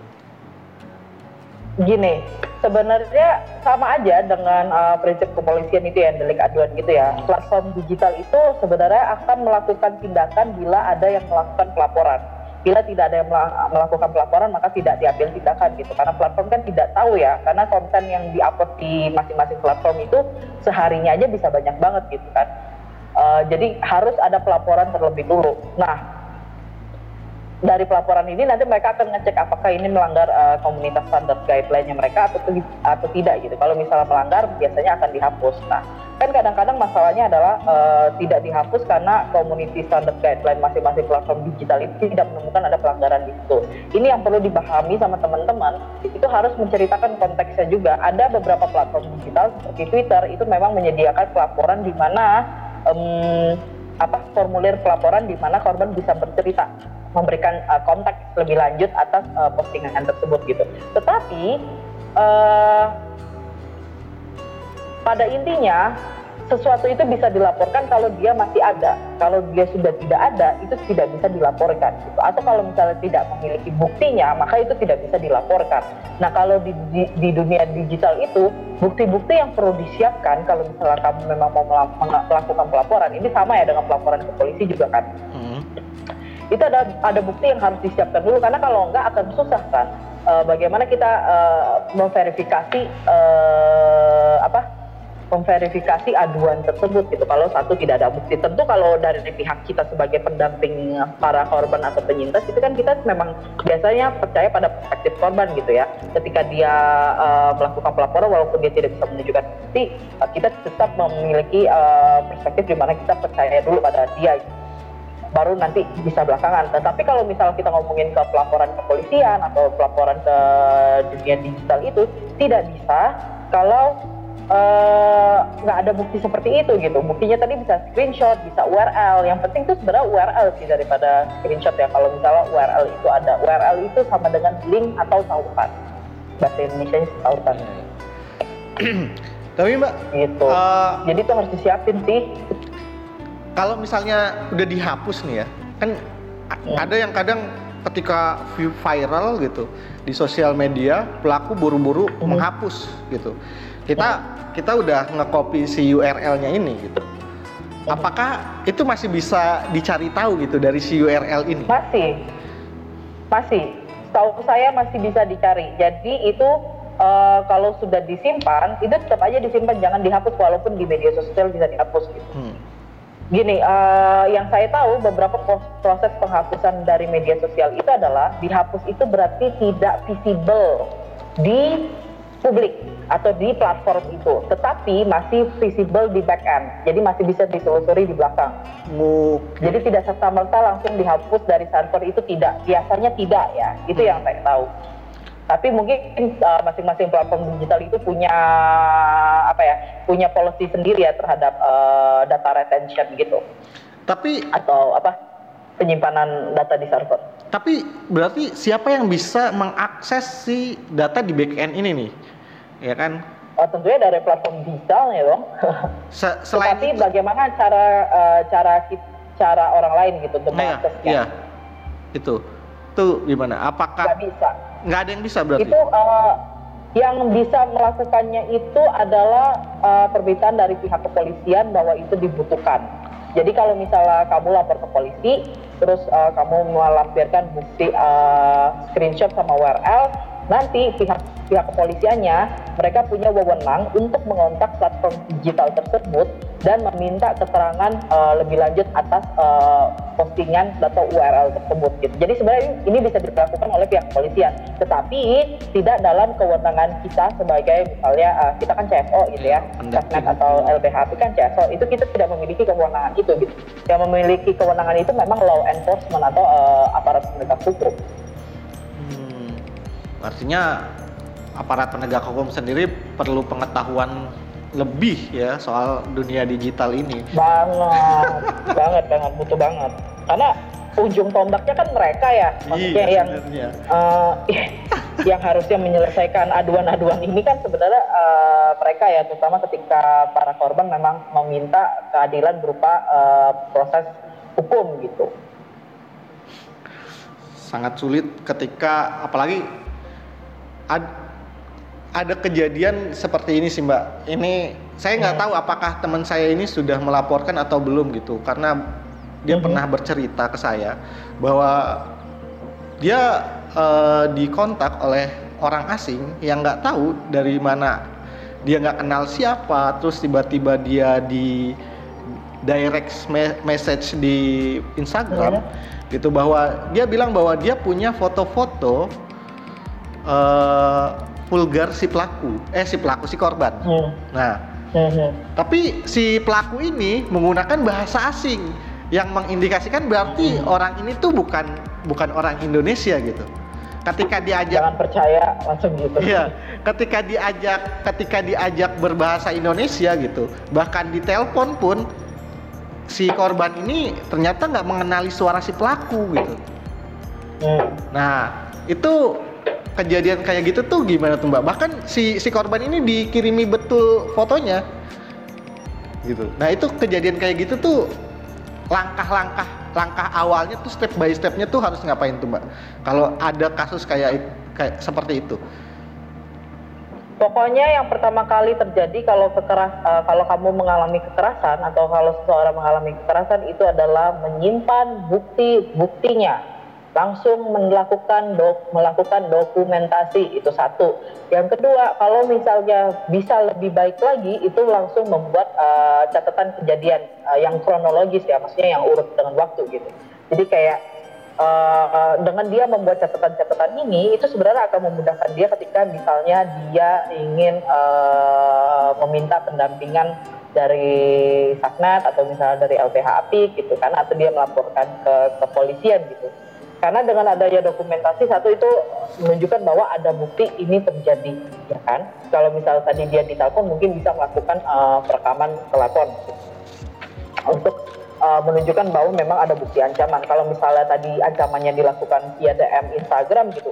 Gini sebenarnya sama aja dengan uh, prinsip kepolisian itu ya delik aduan gitu ya. Platform digital itu sebenarnya akan melakukan tindakan bila ada yang melakukan pelaporan bila tidak ada yang melakukan pelaporan maka tidak diambil tindakan gitu karena platform kan tidak tahu ya karena konten yang diupload di masing-masing platform itu seharinya aja bisa banyak banget gitu kan uh, jadi harus ada pelaporan terlebih dulu nah dari pelaporan ini nanti mereka akan ngecek apakah ini melanggar uh, komunitas standar guideline-nya mereka atau atau tidak gitu. Kalau misalnya melanggar biasanya akan dihapus. Nah, kan kadang-kadang masalahnya adalah uh, tidak dihapus karena community standard guideline masing-masing platform digital itu tidak menemukan ada pelanggaran di situ. Ini yang perlu dipahami sama teman-teman, itu harus menceritakan konteksnya juga. Ada beberapa platform digital seperti Twitter itu memang menyediakan pelaporan di mana um, apa formulir pelaporan di mana korban bisa bercerita memberikan uh, konteks lebih lanjut atas uh, postingan tersebut gitu. Tetapi uh, pada intinya sesuatu itu bisa dilaporkan kalau dia masih ada. Kalau dia sudah tidak ada, itu tidak bisa dilaporkan. Gitu. Atau kalau misalnya tidak memiliki buktinya, maka itu tidak bisa dilaporkan. Nah, kalau di, di, di dunia digital itu, bukti-bukti yang perlu disiapkan kalau misalnya kamu memang mau melakukan pelaporan, ini sama ya dengan pelaporan ke polisi juga kan. Hmm. Itu ada ada bukti yang harus disiapkan dulu karena kalau enggak akan susah kan. Uh, bagaimana kita uh, memverifikasi uh, apa memverifikasi aduan tersebut gitu. Kalau satu tidak ada bukti tentu kalau dari pihak kita sebagai pendamping para korban atau penyintas itu kan kita memang biasanya percaya pada perspektif korban gitu ya. Ketika dia uh, melakukan pelaporan walaupun dia tidak bisa menunjukkan bukti uh, kita tetap memiliki uh, perspektif di mana kita percaya dulu pada dia. Baru nanti bisa belakangan. Tetapi kalau misalnya kita ngomongin ke pelaporan kepolisian atau pelaporan ke dunia digital itu tidak bisa kalau nggak uh, ada bukti seperti itu gitu. Buktinya tadi bisa screenshot, bisa URL. Yang penting itu sebenarnya URL sih daripada screenshot ya. Kalau misalnya URL itu ada, URL itu sama dengan link atau tautan. Bahasa Indonesia tautan. Tapi mbak, gitu. Uh, Jadi itu harus disiapin sih. Kalau misalnya udah dihapus nih ya, kan hmm. ada yang kadang ketika viral gitu di sosial media pelaku buru-buru hmm. menghapus gitu kita kita udah ngekopi si URL-nya ini gitu. Apakah itu masih bisa dicari tahu gitu dari si URL ini? Masih, masih. Tahu saya masih bisa dicari. Jadi itu uh, kalau sudah disimpan, itu tetap aja disimpan, jangan dihapus walaupun di media sosial bisa dihapus gitu. Hmm. Gini, uh, yang saya tahu beberapa proses penghapusan dari media sosial itu adalah dihapus itu berarti tidak visible di publik atau di platform itu, tetapi masih visible di back end, jadi masih bisa ditelusuri di belakang. Okay. Jadi tidak serta merta langsung dihapus dari server itu tidak, biasanya tidak ya, itu yang saya tahu. Tapi mungkin uh, masing-masing platform digital itu punya apa ya, punya policy sendiri ya terhadap uh, data retention gitu. Tapi atau apa penyimpanan data di server. Tapi berarti siapa yang bisa mengakses si data di backend ini nih? Ya kan? Oh, tentunya dari platform digital ya dong. Se selain Tetapi itu, bagaimana cara uh, cara cara orang lain gitu untuk nah, mengaksesnya? Iya, itu, itu gimana? Apakah? Gak bisa. Nggak ada yang bisa berarti? Itu uh, yang bisa melakukannya itu adalah uh, permintaan dari pihak kepolisian bahwa itu dibutuhkan. Jadi kalau misalnya kamu lapor ke polisi, terus uh, kamu melampirkan bukti uh, screenshot sama URL, nanti pihak pihak kepolisiannya mereka punya wewenang untuk mengontak platform digital tersebut dan meminta keterangan uh, lebih lanjut atas uh, postingan atau URL tersebut gitu. Jadi sebenarnya ini bisa dilakukan oleh pihak kepolisian, tetapi tidak dalam kewenangan kita sebagai misalnya uh, kita kan CSO gitu ya, Sasnet atau LBH kan CSO itu kita tidak memiliki kewenangan itu gitu. Yang memiliki kewenangan itu memang law enforcement atau uh, aparat penegak hukum. Artinya aparat penegak hukum sendiri perlu pengetahuan lebih ya soal dunia digital ini. Banget, banget, banget, butuh banget. Karena ujung tombaknya kan mereka ya, maksudnya iya, yang uh, yang harusnya menyelesaikan aduan-aduan ini kan sebenarnya uh, mereka ya, terutama ketika para korban memang meminta keadilan berupa uh, proses hukum gitu. Sangat sulit ketika apalagi ad, ada kejadian seperti ini sih mbak. Ini saya nggak hmm. tahu apakah teman saya ini sudah melaporkan atau belum gitu, karena dia hmm. pernah bercerita ke saya bahwa dia uh, dikontak oleh orang asing yang nggak tahu dari mana dia nggak kenal siapa, terus tiba-tiba dia di direct message di Instagram hmm. gitu bahwa dia bilang bahwa dia punya foto-foto uh, vulgar si pelaku, eh si pelaku si korban. Hmm. Nah, hmm. tapi si pelaku ini menggunakan bahasa asing yang mengindikasikan berarti hmm. orang ini tuh bukan bukan orang Indonesia gitu ketika diajak jangan percaya langsung gitu iya ketika diajak ketika diajak berbahasa Indonesia gitu bahkan di telepon pun si korban ini ternyata nggak mengenali suara si pelaku gitu hmm. nah itu kejadian kayak gitu tuh gimana tuh mbak? Bahkan si si korban ini dikirimi betul fotonya. Gitu. Nah itu kejadian kayak gitu tuh langkah-langkah langkah awalnya tuh step by stepnya tuh harus ngapain tuh mbak? Kalau ada kasus kayak kayak seperti itu. Pokoknya yang pertama kali terjadi kalau kekeras uh, kalau kamu mengalami kekerasan atau kalau seseorang mengalami kekerasan itu adalah menyimpan bukti buktinya langsung melakukan dok, melakukan dokumentasi itu satu. Yang kedua, kalau misalnya bisa lebih baik lagi, itu langsung membuat uh, catatan kejadian uh, yang kronologis ya, maksudnya yang urut dengan waktu gitu. Jadi kayak uh, dengan dia membuat catatan-catatan ini, itu sebenarnya akan memudahkan dia ketika misalnya dia ingin uh, meminta pendampingan dari Saknat atau misalnya dari LPH APIK gitu kan, atau dia melaporkan ke kepolisian gitu karena dengan adanya dokumentasi satu itu menunjukkan bahwa ada bukti ini terjadi, ya kan? Kalau misal tadi dia ditelepon mungkin bisa melakukan uh, perekaman telepon untuk uh, menunjukkan bahwa memang ada bukti ancaman. Kalau misalnya tadi ancamannya dilakukan via DM Instagram gitu,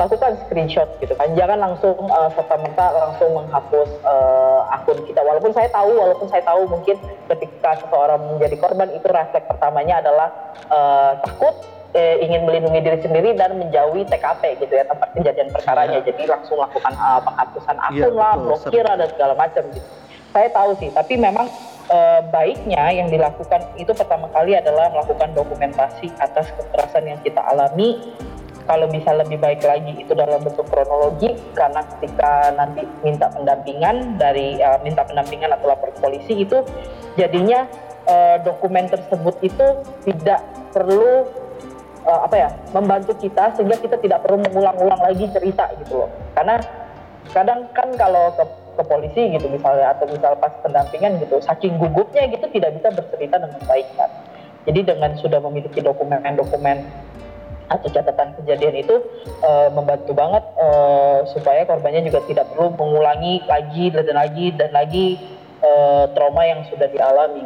lakukan screenshot gitu kan. Jangan langsung uh, serta-merta langsung menghapus uh, akun kita. Walaupun saya tahu, walaupun saya tahu mungkin ketika seseorang menjadi korban itu refleks pertamanya adalah uh, takut eh, ingin melindungi diri sendiri dan menjauhi TKP gitu ya tempat kejadian perkaranya. Ya. Jadi langsung lakukan uh, penghapusan akun ya, lah, blokir dan segala macam gitu. Saya tahu sih, tapi memang uh, baiknya yang dilakukan itu pertama kali adalah melakukan dokumentasi atas kekerasan yang kita alami. Kalau bisa lebih baik lagi itu dalam bentuk kronologi karena ketika nanti minta pendampingan dari uh, minta pendampingan atau lapor polisi itu jadinya uh, dokumen tersebut itu tidak perlu uh, apa ya membantu kita sehingga kita tidak perlu mengulang-ulang lagi cerita gitu loh karena kadang kan kalau ke, ke polisi gitu misalnya atau misal pas pendampingan gitu saking gugupnya gitu tidak bisa bercerita dengan baik kan jadi dengan sudah memiliki dokumen-dokumen atau catatan kejadian itu uh, membantu banget uh, supaya korbannya juga tidak perlu mengulangi lagi dan lagi dan lagi uh, trauma yang sudah dialami.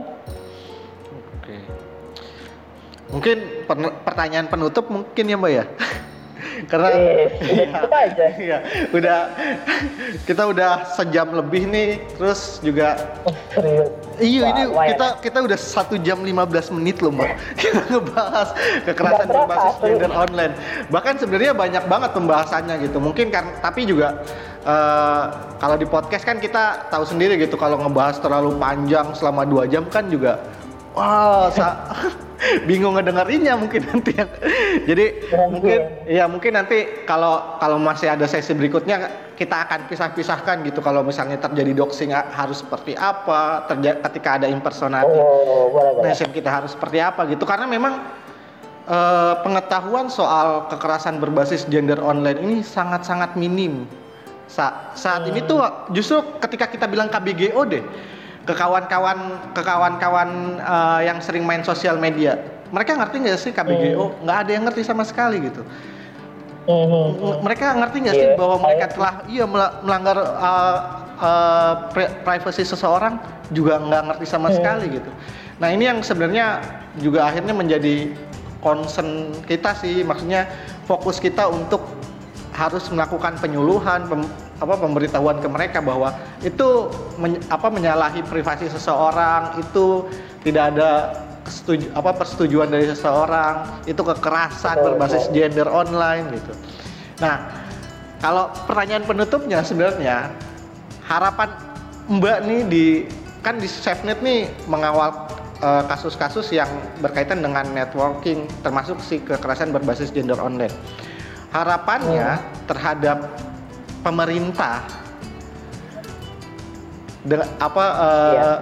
Mungkin pertanyaan penutup mungkin ya Mbak ya. Karena eh, iya, aja. Iya, udah kita udah sejam lebih nih, terus juga oh, serius. Iya, ini kita kita udah satu jam 15 menit loh, Mbak. kita ngebahas kekerasan berbasis gender online. Bahkan sebenarnya banyak banget pembahasannya gitu. Mungkin kan tapi juga uh, kalau di podcast kan kita tahu sendiri gitu kalau ngebahas terlalu panjang selama dua jam kan juga wah wow, bingung ngedengerinnya mungkin nanti ya. Jadi mungkin. mungkin ya mungkin nanti kalau kalau masih ada sesi berikutnya kita akan pisah-pisahkan gitu kalau misalnya terjadi doxing harus seperti apa, ketika ada impersonasi. Oh, kita harus seperti apa gitu karena memang uh, pengetahuan soal kekerasan berbasis gender online ini sangat-sangat minim. Sa saat hmm. ini tuh justru ketika kita bilang KBGO deh ke kawan-kawan ke kawan-kawan uh, yang sering main sosial media mereka ngerti nggak sih KBGO hmm. nggak ada yang ngerti sama sekali gitu hmm. mereka ngerti nggak yeah. sih iya, bahwa mereka telah iya melanggar uh, uh, privacy seseorang juga nggak ngerti sama hmm. sekali gitu nah ini yang sebenarnya juga akhirnya menjadi concern kita sih maksudnya fokus kita untuk harus melakukan penyuluhan pem, apa pemberitahuan ke mereka bahwa itu men, apa menyalahi privasi seseorang itu tidak ada setuju, apa persetujuan dari seseorang itu kekerasan berbasis gender online gitu. Nah, kalau pertanyaan penutupnya sebenarnya harapan Mbak nih di kan di SafeNet nih mengawal eh, kasus-kasus uh, yang berkaitan dengan networking termasuk si kekerasan berbasis gender online. Harapannya hmm. terhadap pemerintah dengan apa uh, ya.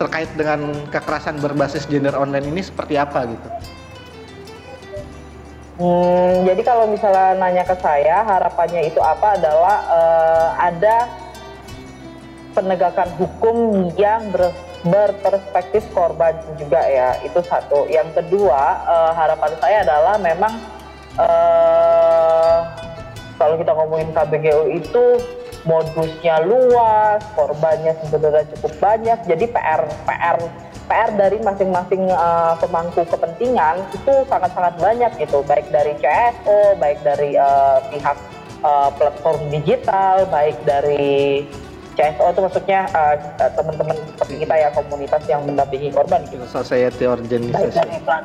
terkait dengan kekerasan berbasis gender online ini seperti apa gitu? Hmm, jadi kalau misalnya nanya ke saya harapannya itu apa adalah uh, ada penegakan hukum yang ber, berperspektif korban juga ya itu satu yang kedua uh, harapan saya adalah memang uh, kalau kita ngomongin KBGO itu modusnya luas korbannya sebenarnya cukup banyak jadi PR PR PR dari masing-masing uh, pemangku kepentingan itu sangat-sangat banyak gitu baik dari CSO baik dari uh, pihak uh, platform digital baik dari CSO itu maksudnya uh, teman-teman seperti kita ya komunitas yang mendampingi korban gitu. Society organization. Baik dari,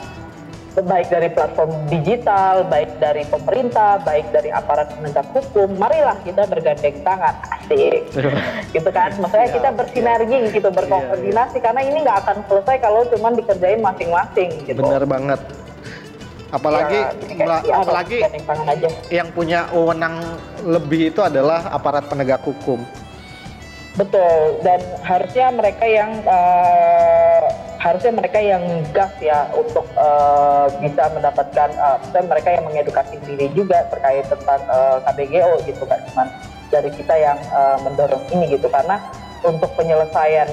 baik dari platform digital, baik dari pemerintah, baik dari aparat penegak hukum, marilah kita bergandeng tangan, asik, gitu kan? Maksudnya kita bersinergi gitu, berkoordinasi, iya, iya. karena ini nggak akan selesai kalau cuma dikerjain masing-masing. Gitu. Benar banget. Apalagi, ya, ya, apalagi yang punya wewenang lebih itu adalah aparat penegak hukum. Betul, dan harusnya mereka yang uh, harusnya mereka yang gas ya untuk uh, bisa mendapatkan, uh, mereka yang mengedukasi diri juga terkait tentang uh, KBGO gitu kan, cuman dari kita yang uh, mendorong ini gitu. Karena untuk penyelesaian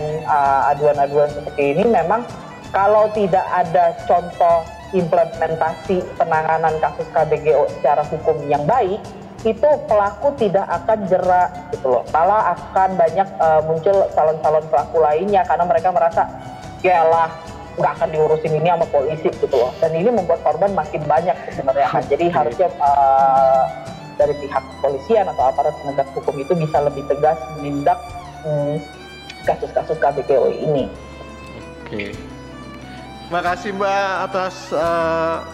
aduan-aduan uh, seperti ini memang kalau tidak ada contoh implementasi penanganan kasus KBGO secara hukum yang baik itu pelaku tidak akan jerak gitu loh. Malah akan banyak uh, muncul calon-calon pelaku lainnya karena mereka merasa ya lah nggak akan diurusin ini sama polisi gitu loh. Dan ini membuat korban makin banyak sebenarnya kan jadi harusnya uh, dari pihak polisian atau aparat penegak hukum itu bisa lebih tegas menindak hmm, kasus-kasus KBKO ini. Oke, terima kasih Mbak atas uh,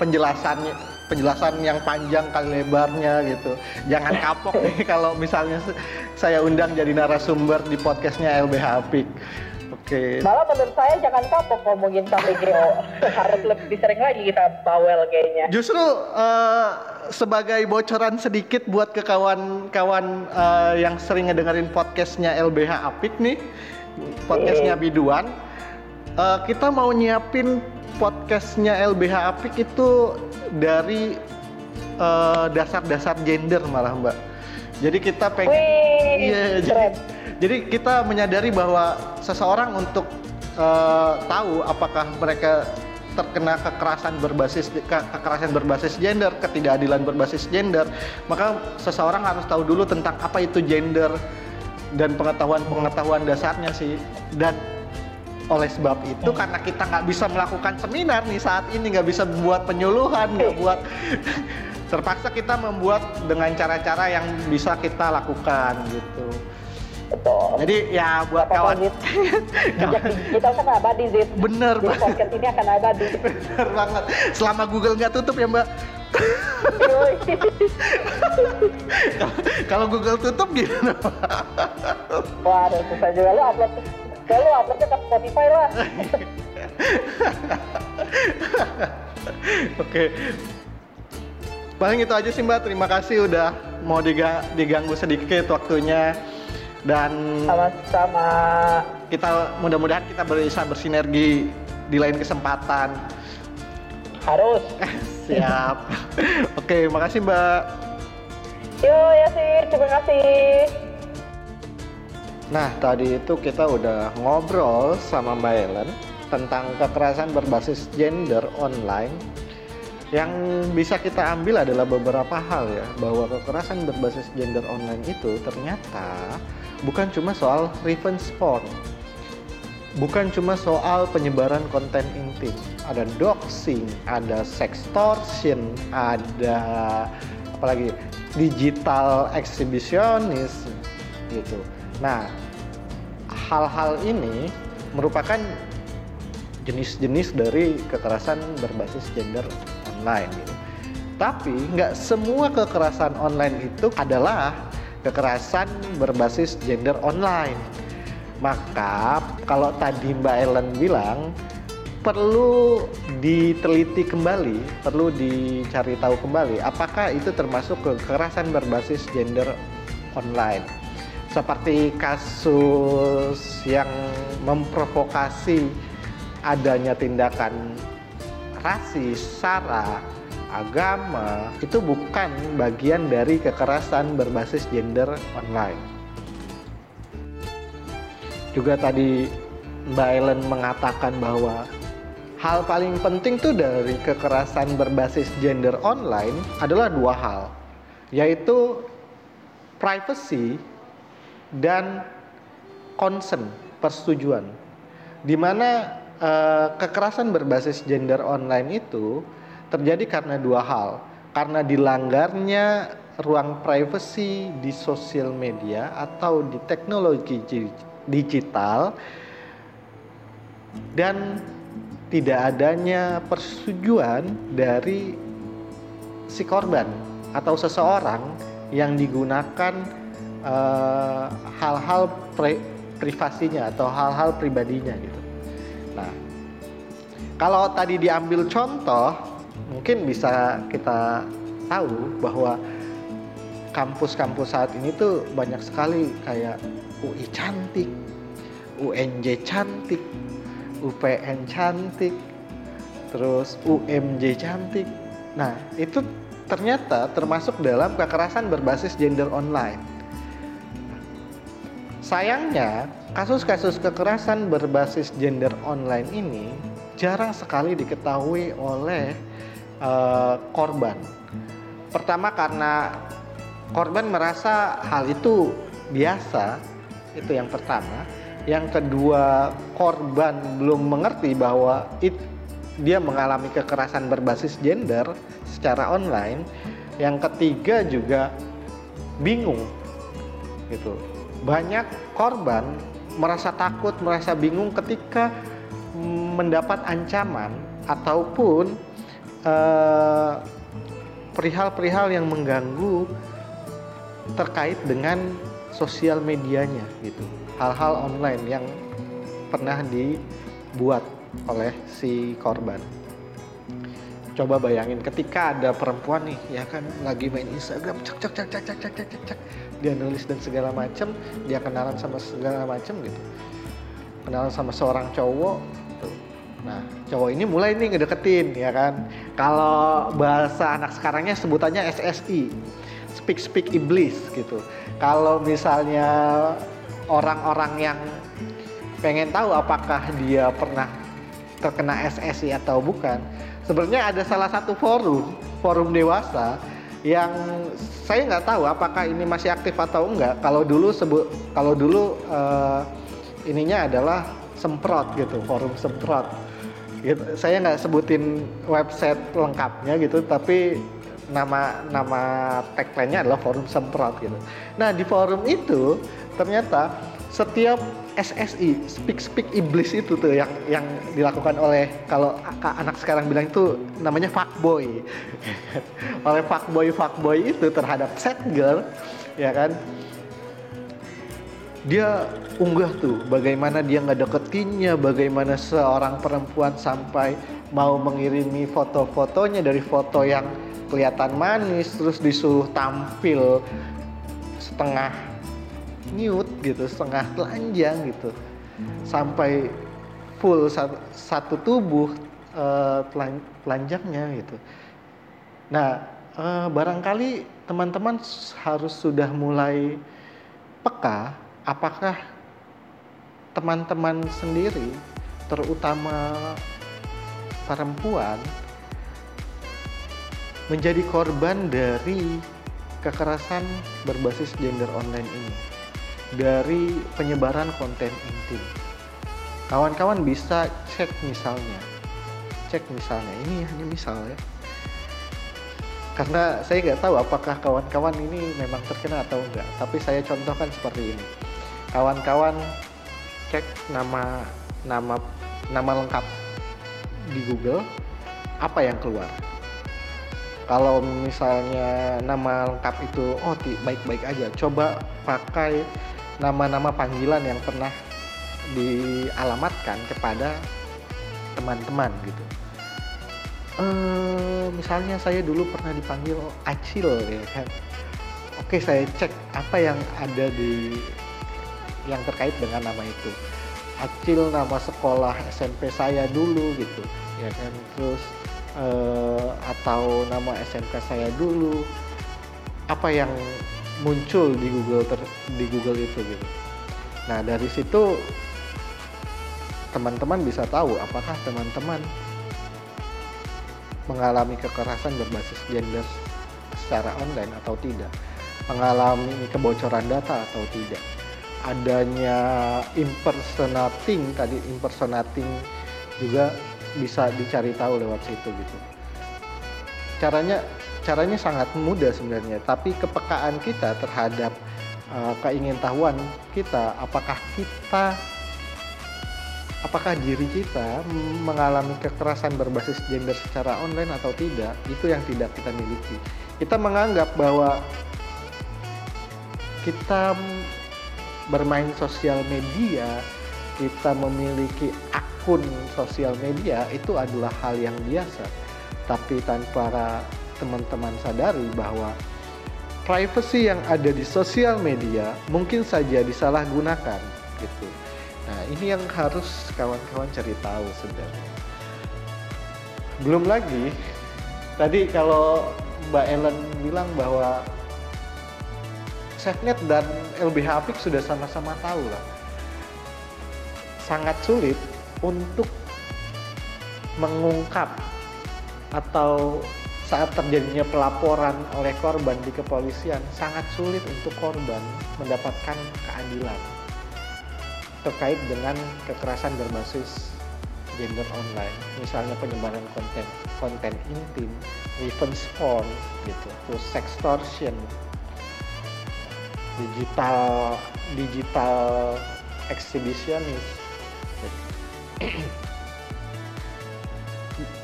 penjelasannya penjelasan yang panjang kali lebarnya gitu. Jangan kapok nih kalau misalnya saya undang jadi narasumber di podcastnya LBH Apik. Oke. Okay. Malah menurut saya jangan kapok ngomongin KPGO. Harus lebih sering lagi kita bawel kayaknya. Justru uh, sebagai bocoran sedikit buat ke kawan-kawan uh, yang sering ngedengerin podcastnya LBH Apik nih, podcastnya Biduan. Uh, kita mau nyiapin podcastnya LBH Apik itu dari eh, dasar-dasar gender malah mbak. Jadi kita pengen, iya, jadi, jadi kita menyadari bahwa seseorang untuk uh, tahu apakah mereka terkena kekerasan berbasis ke, kekerasan berbasis gender, ketidakadilan berbasis gender, maka seseorang harus tahu dulu tentang apa itu gender dan pengetahuan-pengetahuan dasarnya sih. Dan oleh sebab itu hmm. karena kita nggak bisa melakukan seminar nih saat ini nggak bisa buat penyuluhan nggak buat terpaksa kita membuat dengan cara-cara yang bisa kita lakukan gitu. Betul. Jadi ya buat Apa kawan kita kan abadi Zid. Bener Jadi podcast ini akan abadi. Bener banget. Selama Google nggak tutup ya Mbak. Kalau Google tutup gimana? Waduh, susah juga lu upload Ya lu uploadnya ke Spotify lah. Oke. Paling itu aja sih Mbak. Terima kasih udah mau diga diganggu sedikit waktunya dan sama-sama kita mudah-mudahan kita bisa bersinergi di lain kesempatan. Harus. Siap. Oke, makasih Mbak. Yo ya sih, terima kasih. Nah, tadi itu kita udah ngobrol sama Mbak Ellen tentang kekerasan berbasis gender online. Yang bisa kita ambil adalah beberapa hal ya, bahwa kekerasan berbasis gender online itu ternyata bukan cuma soal revenge porn. Bukan cuma soal penyebaran konten intim, ada doxing, ada sextortion, ada apalagi digital exhibitionist gitu Nah, hal-hal ini merupakan jenis-jenis dari kekerasan berbasis gender online gitu. Tapi nggak semua kekerasan online itu adalah kekerasan berbasis gender online. Maka kalau tadi Mbak Ellen bilang perlu diteliti kembali, perlu dicari tahu kembali apakah itu termasuk kekerasan berbasis gender online seperti kasus yang memprovokasi adanya tindakan rasis, sara, agama itu bukan bagian dari kekerasan berbasis gender online. juga tadi Mbak Ellen mengatakan bahwa hal paling penting tuh dari kekerasan berbasis gender online adalah dua hal, yaitu privacy dan consent, persetujuan. Di mana eh, kekerasan berbasis gender online itu terjadi karena dua hal, karena dilanggarnya ruang privacy di sosial media atau di teknologi digital dan tidak adanya persetujuan dari si korban atau seseorang yang digunakan hal-hal uh, privasinya atau hal-hal pribadinya gitu. Nah, kalau tadi diambil contoh, mungkin bisa kita tahu bahwa kampus-kampus saat ini tuh banyak sekali kayak UI cantik, UNJ cantik, UPN cantik, terus UMJ cantik. Nah, itu ternyata termasuk dalam kekerasan berbasis gender online. Sayangnya, kasus-kasus kekerasan berbasis gender online ini jarang sekali diketahui oleh uh, korban. Pertama karena korban merasa hal itu biasa itu yang pertama. Yang kedua korban belum mengerti bahwa it, dia mengalami kekerasan berbasis gender secara online. Yang ketiga juga bingung gitu banyak korban merasa takut merasa bingung ketika mendapat ancaman ataupun eh, perihal-perihal yang mengganggu terkait dengan sosial medianya gitu. Hal-hal online yang pernah dibuat oleh si korban. Coba bayangin ketika ada perempuan nih ya kan lagi main Instagram cek cek cek cek cek cek cek dia dan segala macem dia kenalan sama segala macem gitu kenalan sama seorang cowok tuh. nah cowok ini mulai nih ngedeketin ya kan kalau bahasa anak sekarangnya sebutannya SSI speak speak iblis gitu. Kalau misalnya orang-orang yang pengen tahu apakah dia pernah terkena SSI atau bukan, sebenarnya ada salah satu forum, forum dewasa yang saya nggak tahu apakah ini masih aktif atau enggak. Kalau dulu sebut, kalau dulu uh, ininya adalah semprot gitu, forum semprot. Gitu. Saya nggak sebutin website lengkapnya gitu, tapi nama nama tagline-nya adalah forum semprot gitu. Nah di forum itu ternyata setiap SSI speak speak iblis itu tuh yang yang dilakukan oleh kalau anak sekarang bilang itu namanya fuckboy. Oleh fuckboy fuckboy itu terhadap set girl ya kan? Dia unggah tuh bagaimana dia nggak deketinnya bagaimana seorang perempuan sampai mau mengirimi foto-fotonya dari foto yang kelihatan manis terus disuruh tampil setengah nude gitu setengah telanjang gitu. Sampai full satu, tubuh uh, telanjangnya gitu. Nah uh, barangkali teman-teman harus sudah mulai peka apakah teman-teman sendiri terutama perempuan menjadi korban dari kekerasan berbasis gender online ini dari penyebaran konten intim. Kawan-kawan bisa cek misalnya, cek misalnya ini hanya misal ya, karena saya nggak tahu apakah kawan-kawan ini memang terkena atau enggak. Tapi saya contohkan seperti ini, kawan-kawan cek nama nama nama lengkap di Google, apa yang keluar? kalau misalnya nama lengkap itu oh baik-baik aja coba pakai nama-nama panggilan yang pernah dialamatkan kepada teman-teman gitu. Uh, misalnya saya dulu pernah dipanggil Acil ya kan? Oke saya cek apa yang ada di yang terkait dengan nama itu. Acil nama sekolah SMP saya dulu gitu ya kan? Terus uh, atau nama SMK saya dulu. Apa yang muncul di Google ter, di Google itu gitu Nah, dari situ teman-teman bisa tahu apakah teman-teman mengalami kekerasan berbasis gender secara online atau tidak, mengalami kebocoran data atau tidak, adanya impersonating tadi impersonating juga bisa dicari tahu lewat situ gitu. Caranya caranya sangat mudah sebenarnya, tapi kepekaan kita terhadap uh, keingintahuan kita, apakah kita apakah diri kita mengalami kekerasan berbasis gender secara online atau tidak itu yang tidak kita miliki. Kita menganggap bahwa kita bermain sosial media kita memiliki akun sosial media itu adalah hal yang biasa. Tapi tanpa teman-teman sadari bahwa privacy yang ada di sosial media mungkin saja disalahgunakan gitu Nah, ini yang harus kawan-kawan cari tahu sebenarnya. Belum lagi, tadi kalau Mbak Ellen bilang bahwa SafeNet dan LBH Apik sudah sama-sama tahu lah. Sangat sulit untuk mengungkap atau saat terjadinya pelaporan oleh korban di kepolisian sangat sulit untuk korban mendapatkan keadilan terkait dengan kekerasan berbasis gender online, misalnya penyebaran konten konten intim, revenge porn, gitu, terus sextortion, digital digital exhibitionist,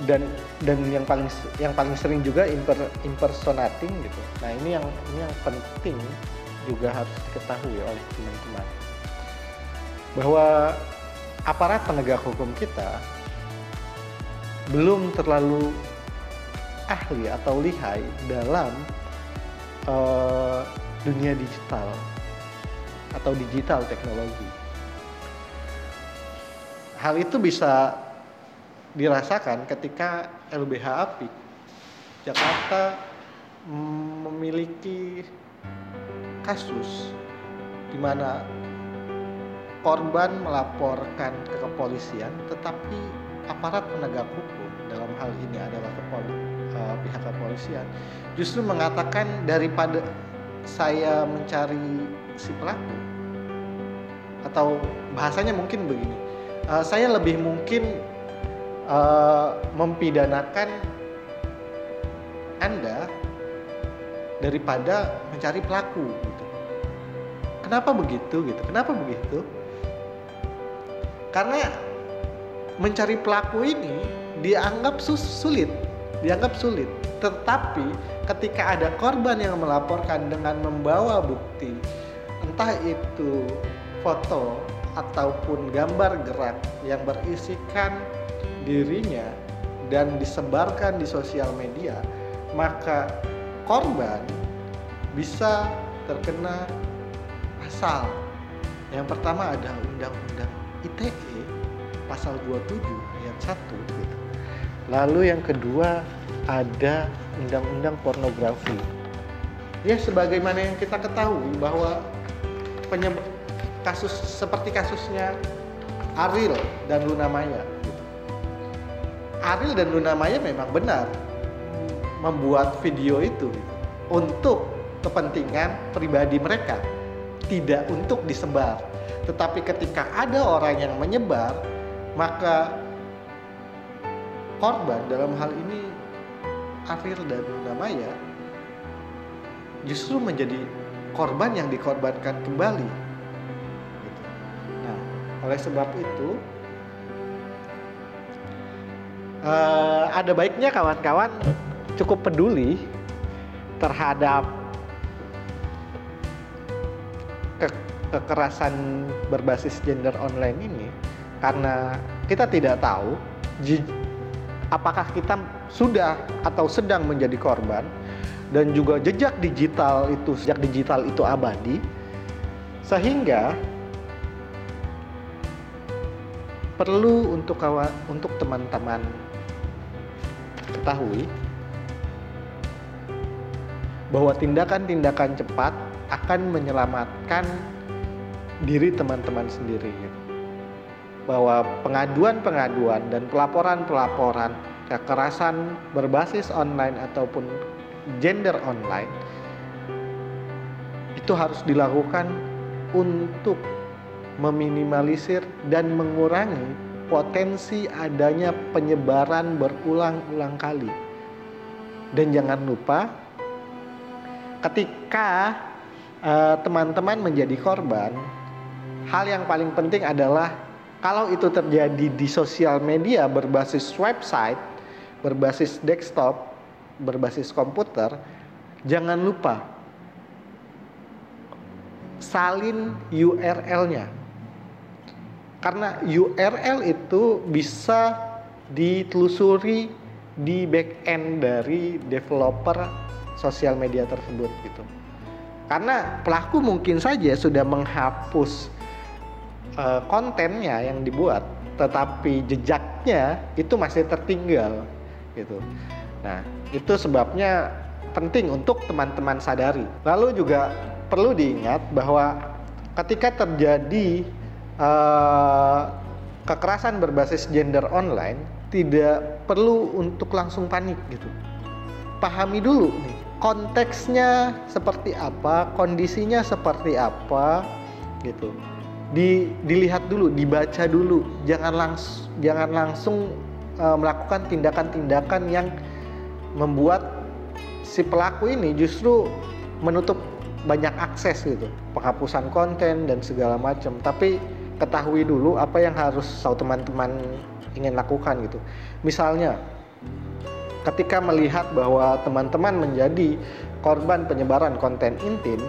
dan dan yang paling yang paling sering juga imper, impersonating gitu. Nah ini yang ini yang penting juga harus diketahui oleh teman-teman bahwa aparat penegak hukum kita belum terlalu ahli atau lihai dalam uh, dunia digital atau digital teknologi. Hal itu bisa dirasakan ketika LBH API Jakarta memiliki kasus di mana korban melaporkan ke kepolisian, tetapi aparat penegak hukum dalam hal ini adalah kepoli, uh, pihak kepolisian justru mengatakan daripada saya mencari si pelaku atau bahasanya mungkin begini, uh, saya lebih mungkin uh, mempidanakan anda daripada mencari pelaku gitu. Kenapa begitu gitu? Kenapa begitu? karena mencari pelaku ini dianggap sulit, dianggap sulit. Tetapi ketika ada korban yang melaporkan dengan membawa bukti, entah itu foto ataupun gambar gerak yang berisikan dirinya dan disebarkan di sosial media, maka korban bisa terkena pasal. Yang pertama ada undang-undang ITE pasal 27 ayat 1 gitu. Lalu yang kedua ada undang-undang pornografi. Ya sebagaimana yang kita ketahui bahwa kasus seperti kasusnya Ariel dan Luna Maya. Ariel dan Luna Maya memang benar membuat video itu gitu, untuk kepentingan pribadi mereka, tidak untuk disebar tetapi ketika ada orang yang menyebar, maka korban dalam hal ini Afir dan Namaya justru menjadi korban yang dikorbankan kembali. Gitu. Nah, oleh sebab itu uh, ada baiknya kawan-kawan cukup peduli terhadap kekerasan berbasis gender online ini karena kita tidak tahu apakah kita sudah atau sedang menjadi korban dan juga jejak digital itu sejak digital itu abadi sehingga perlu untuk kawan untuk teman-teman ketahui bahwa tindakan-tindakan cepat akan menyelamatkan diri teman-teman sendiri. Bahwa pengaduan-pengaduan dan pelaporan-pelaporan kekerasan berbasis online ataupun gender online itu harus dilakukan untuk meminimalisir dan mengurangi potensi adanya penyebaran berulang-ulang kali. Dan jangan lupa ketika eh, teman-teman uh, menjadi korban, hal yang paling penting adalah kalau itu terjadi di sosial media berbasis website, berbasis desktop, berbasis komputer, jangan lupa salin URL-nya. Karena URL itu bisa ditelusuri di back end dari developer sosial media tersebut gitu. Karena pelaku mungkin saja sudah menghapus uh, kontennya yang dibuat, tetapi jejaknya itu masih tertinggal gitu. Nah, itu sebabnya penting untuk teman-teman sadari. Lalu juga perlu diingat bahwa ketika terjadi uh, kekerasan berbasis gender online, tidak perlu untuk langsung panik gitu. Pahami dulu nih konteksnya seperti apa, kondisinya seperti apa, gitu. Di, dilihat dulu, dibaca dulu, jangan langsung jangan langsung uh, melakukan tindakan-tindakan yang membuat si pelaku ini justru menutup banyak akses gitu, penghapusan konten dan segala macam. Tapi ketahui dulu apa yang harus teman-teman ingin lakukan gitu. Misalnya ketika melihat bahwa teman-teman menjadi korban penyebaran konten intim,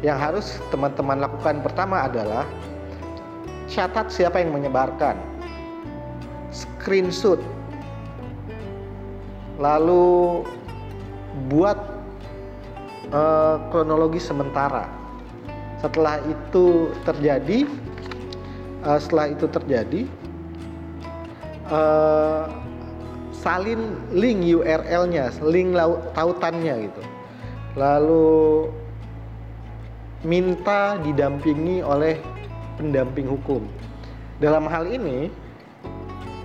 yang harus teman-teman lakukan pertama adalah catat siapa yang menyebarkan, screenshot, lalu buat uh, kronologi sementara. Setelah itu terjadi, uh, setelah itu terjadi, uh, salin link URL-nya, link tautannya gitu. Lalu minta didampingi oleh pendamping hukum. Dalam hal ini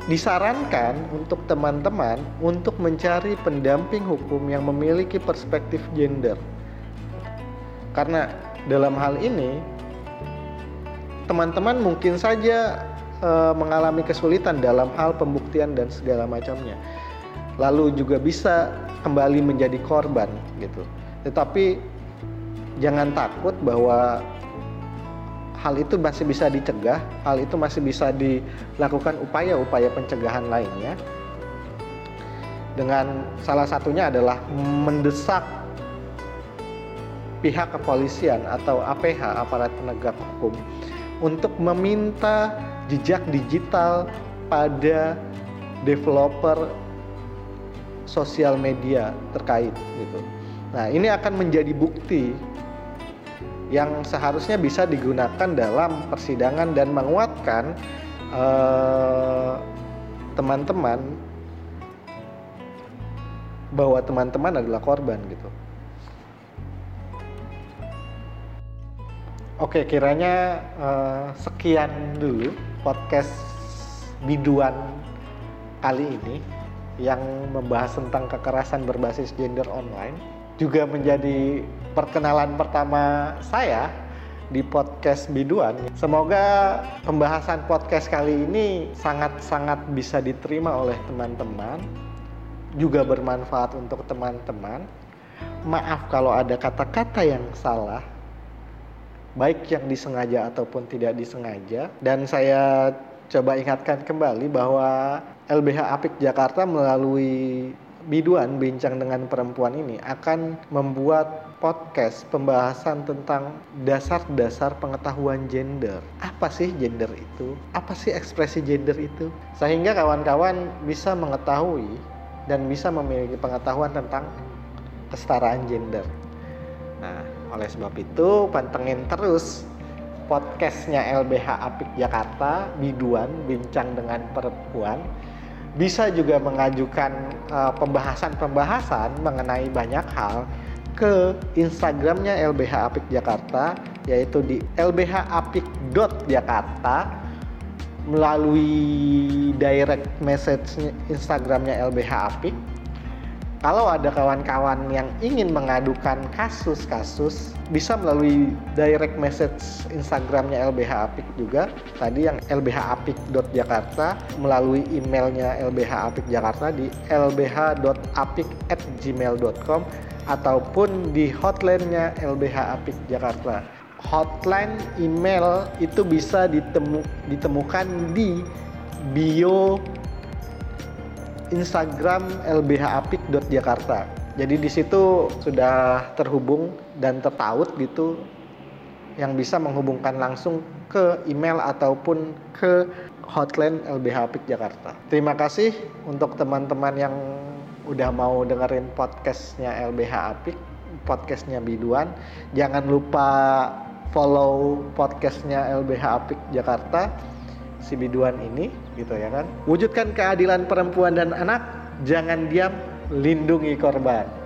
disarankan untuk teman-teman untuk mencari pendamping hukum yang memiliki perspektif gender. Karena dalam hal ini teman-teman mungkin saja e, mengalami kesulitan dalam hal pembuktian dan segala macamnya. Lalu juga bisa kembali menjadi korban gitu. Tetapi jangan takut bahwa hal itu masih bisa dicegah, hal itu masih bisa dilakukan upaya-upaya pencegahan lainnya. Dengan salah satunya adalah mendesak pihak kepolisian atau APH aparat penegak hukum untuk meminta jejak digital pada developer sosial media terkait gitu. Nah, ini akan menjadi bukti yang seharusnya bisa digunakan dalam persidangan dan menguatkan eh, teman-teman uh, bahwa teman-teman adalah korban gitu. Oke, kiranya uh, sekian dulu podcast biduan kali ini yang membahas tentang kekerasan berbasis gender online juga menjadi perkenalan pertama saya di podcast biduan. Semoga pembahasan podcast kali ini sangat-sangat bisa diterima oleh teman-teman, juga bermanfaat untuk teman-teman. Maaf kalau ada kata-kata yang salah, baik yang disengaja ataupun tidak disengaja. Dan saya coba ingatkan kembali bahwa LBH Apik Jakarta melalui biduan bincang dengan perempuan ini akan membuat podcast pembahasan tentang dasar-dasar pengetahuan gender. Apa sih gender itu? Apa sih ekspresi gender itu? Sehingga kawan-kawan bisa mengetahui dan bisa memiliki pengetahuan tentang kesetaraan gender. Nah, oleh sebab itu, pantengin terus podcastnya LBH Apik Jakarta, Biduan, Bincang dengan Perempuan. Bisa juga mengajukan uh, pembahasan-pembahasan mengenai banyak hal ke Instagramnya LBH Apik Jakarta yaitu di lbhapik.jakarta melalui direct message Instagramnya LBH Apik. Kalau ada kawan-kawan yang ingin mengadukan kasus-kasus, bisa melalui direct message Instagramnya LBH Apik juga. Tadi yang lbhapik.jakarta melalui emailnya LBH Apik Jakarta di lbh.apik@gmail.com ataupun di hotline-nya LBH Apik Jakarta hotline email itu bisa ditemu, ditemukan di bio Instagram lbhapik.jakarta. Jadi di situ sudah terhubung dan tertaut gitu yang bisa menghubungkan langsung ke email ataupun ke hotline LBH Apik Jakarta. Terima kasih untuk teman-teman yang udah mau dengerin podcastnya LBH Apik, podcastnya Biduan. Jangan lupa follow podcastnya LBH Apik Jakarta si biduan ini gitu ya kan? Wujudkan keadilan perempuan dan anak jangan diam lindungi korban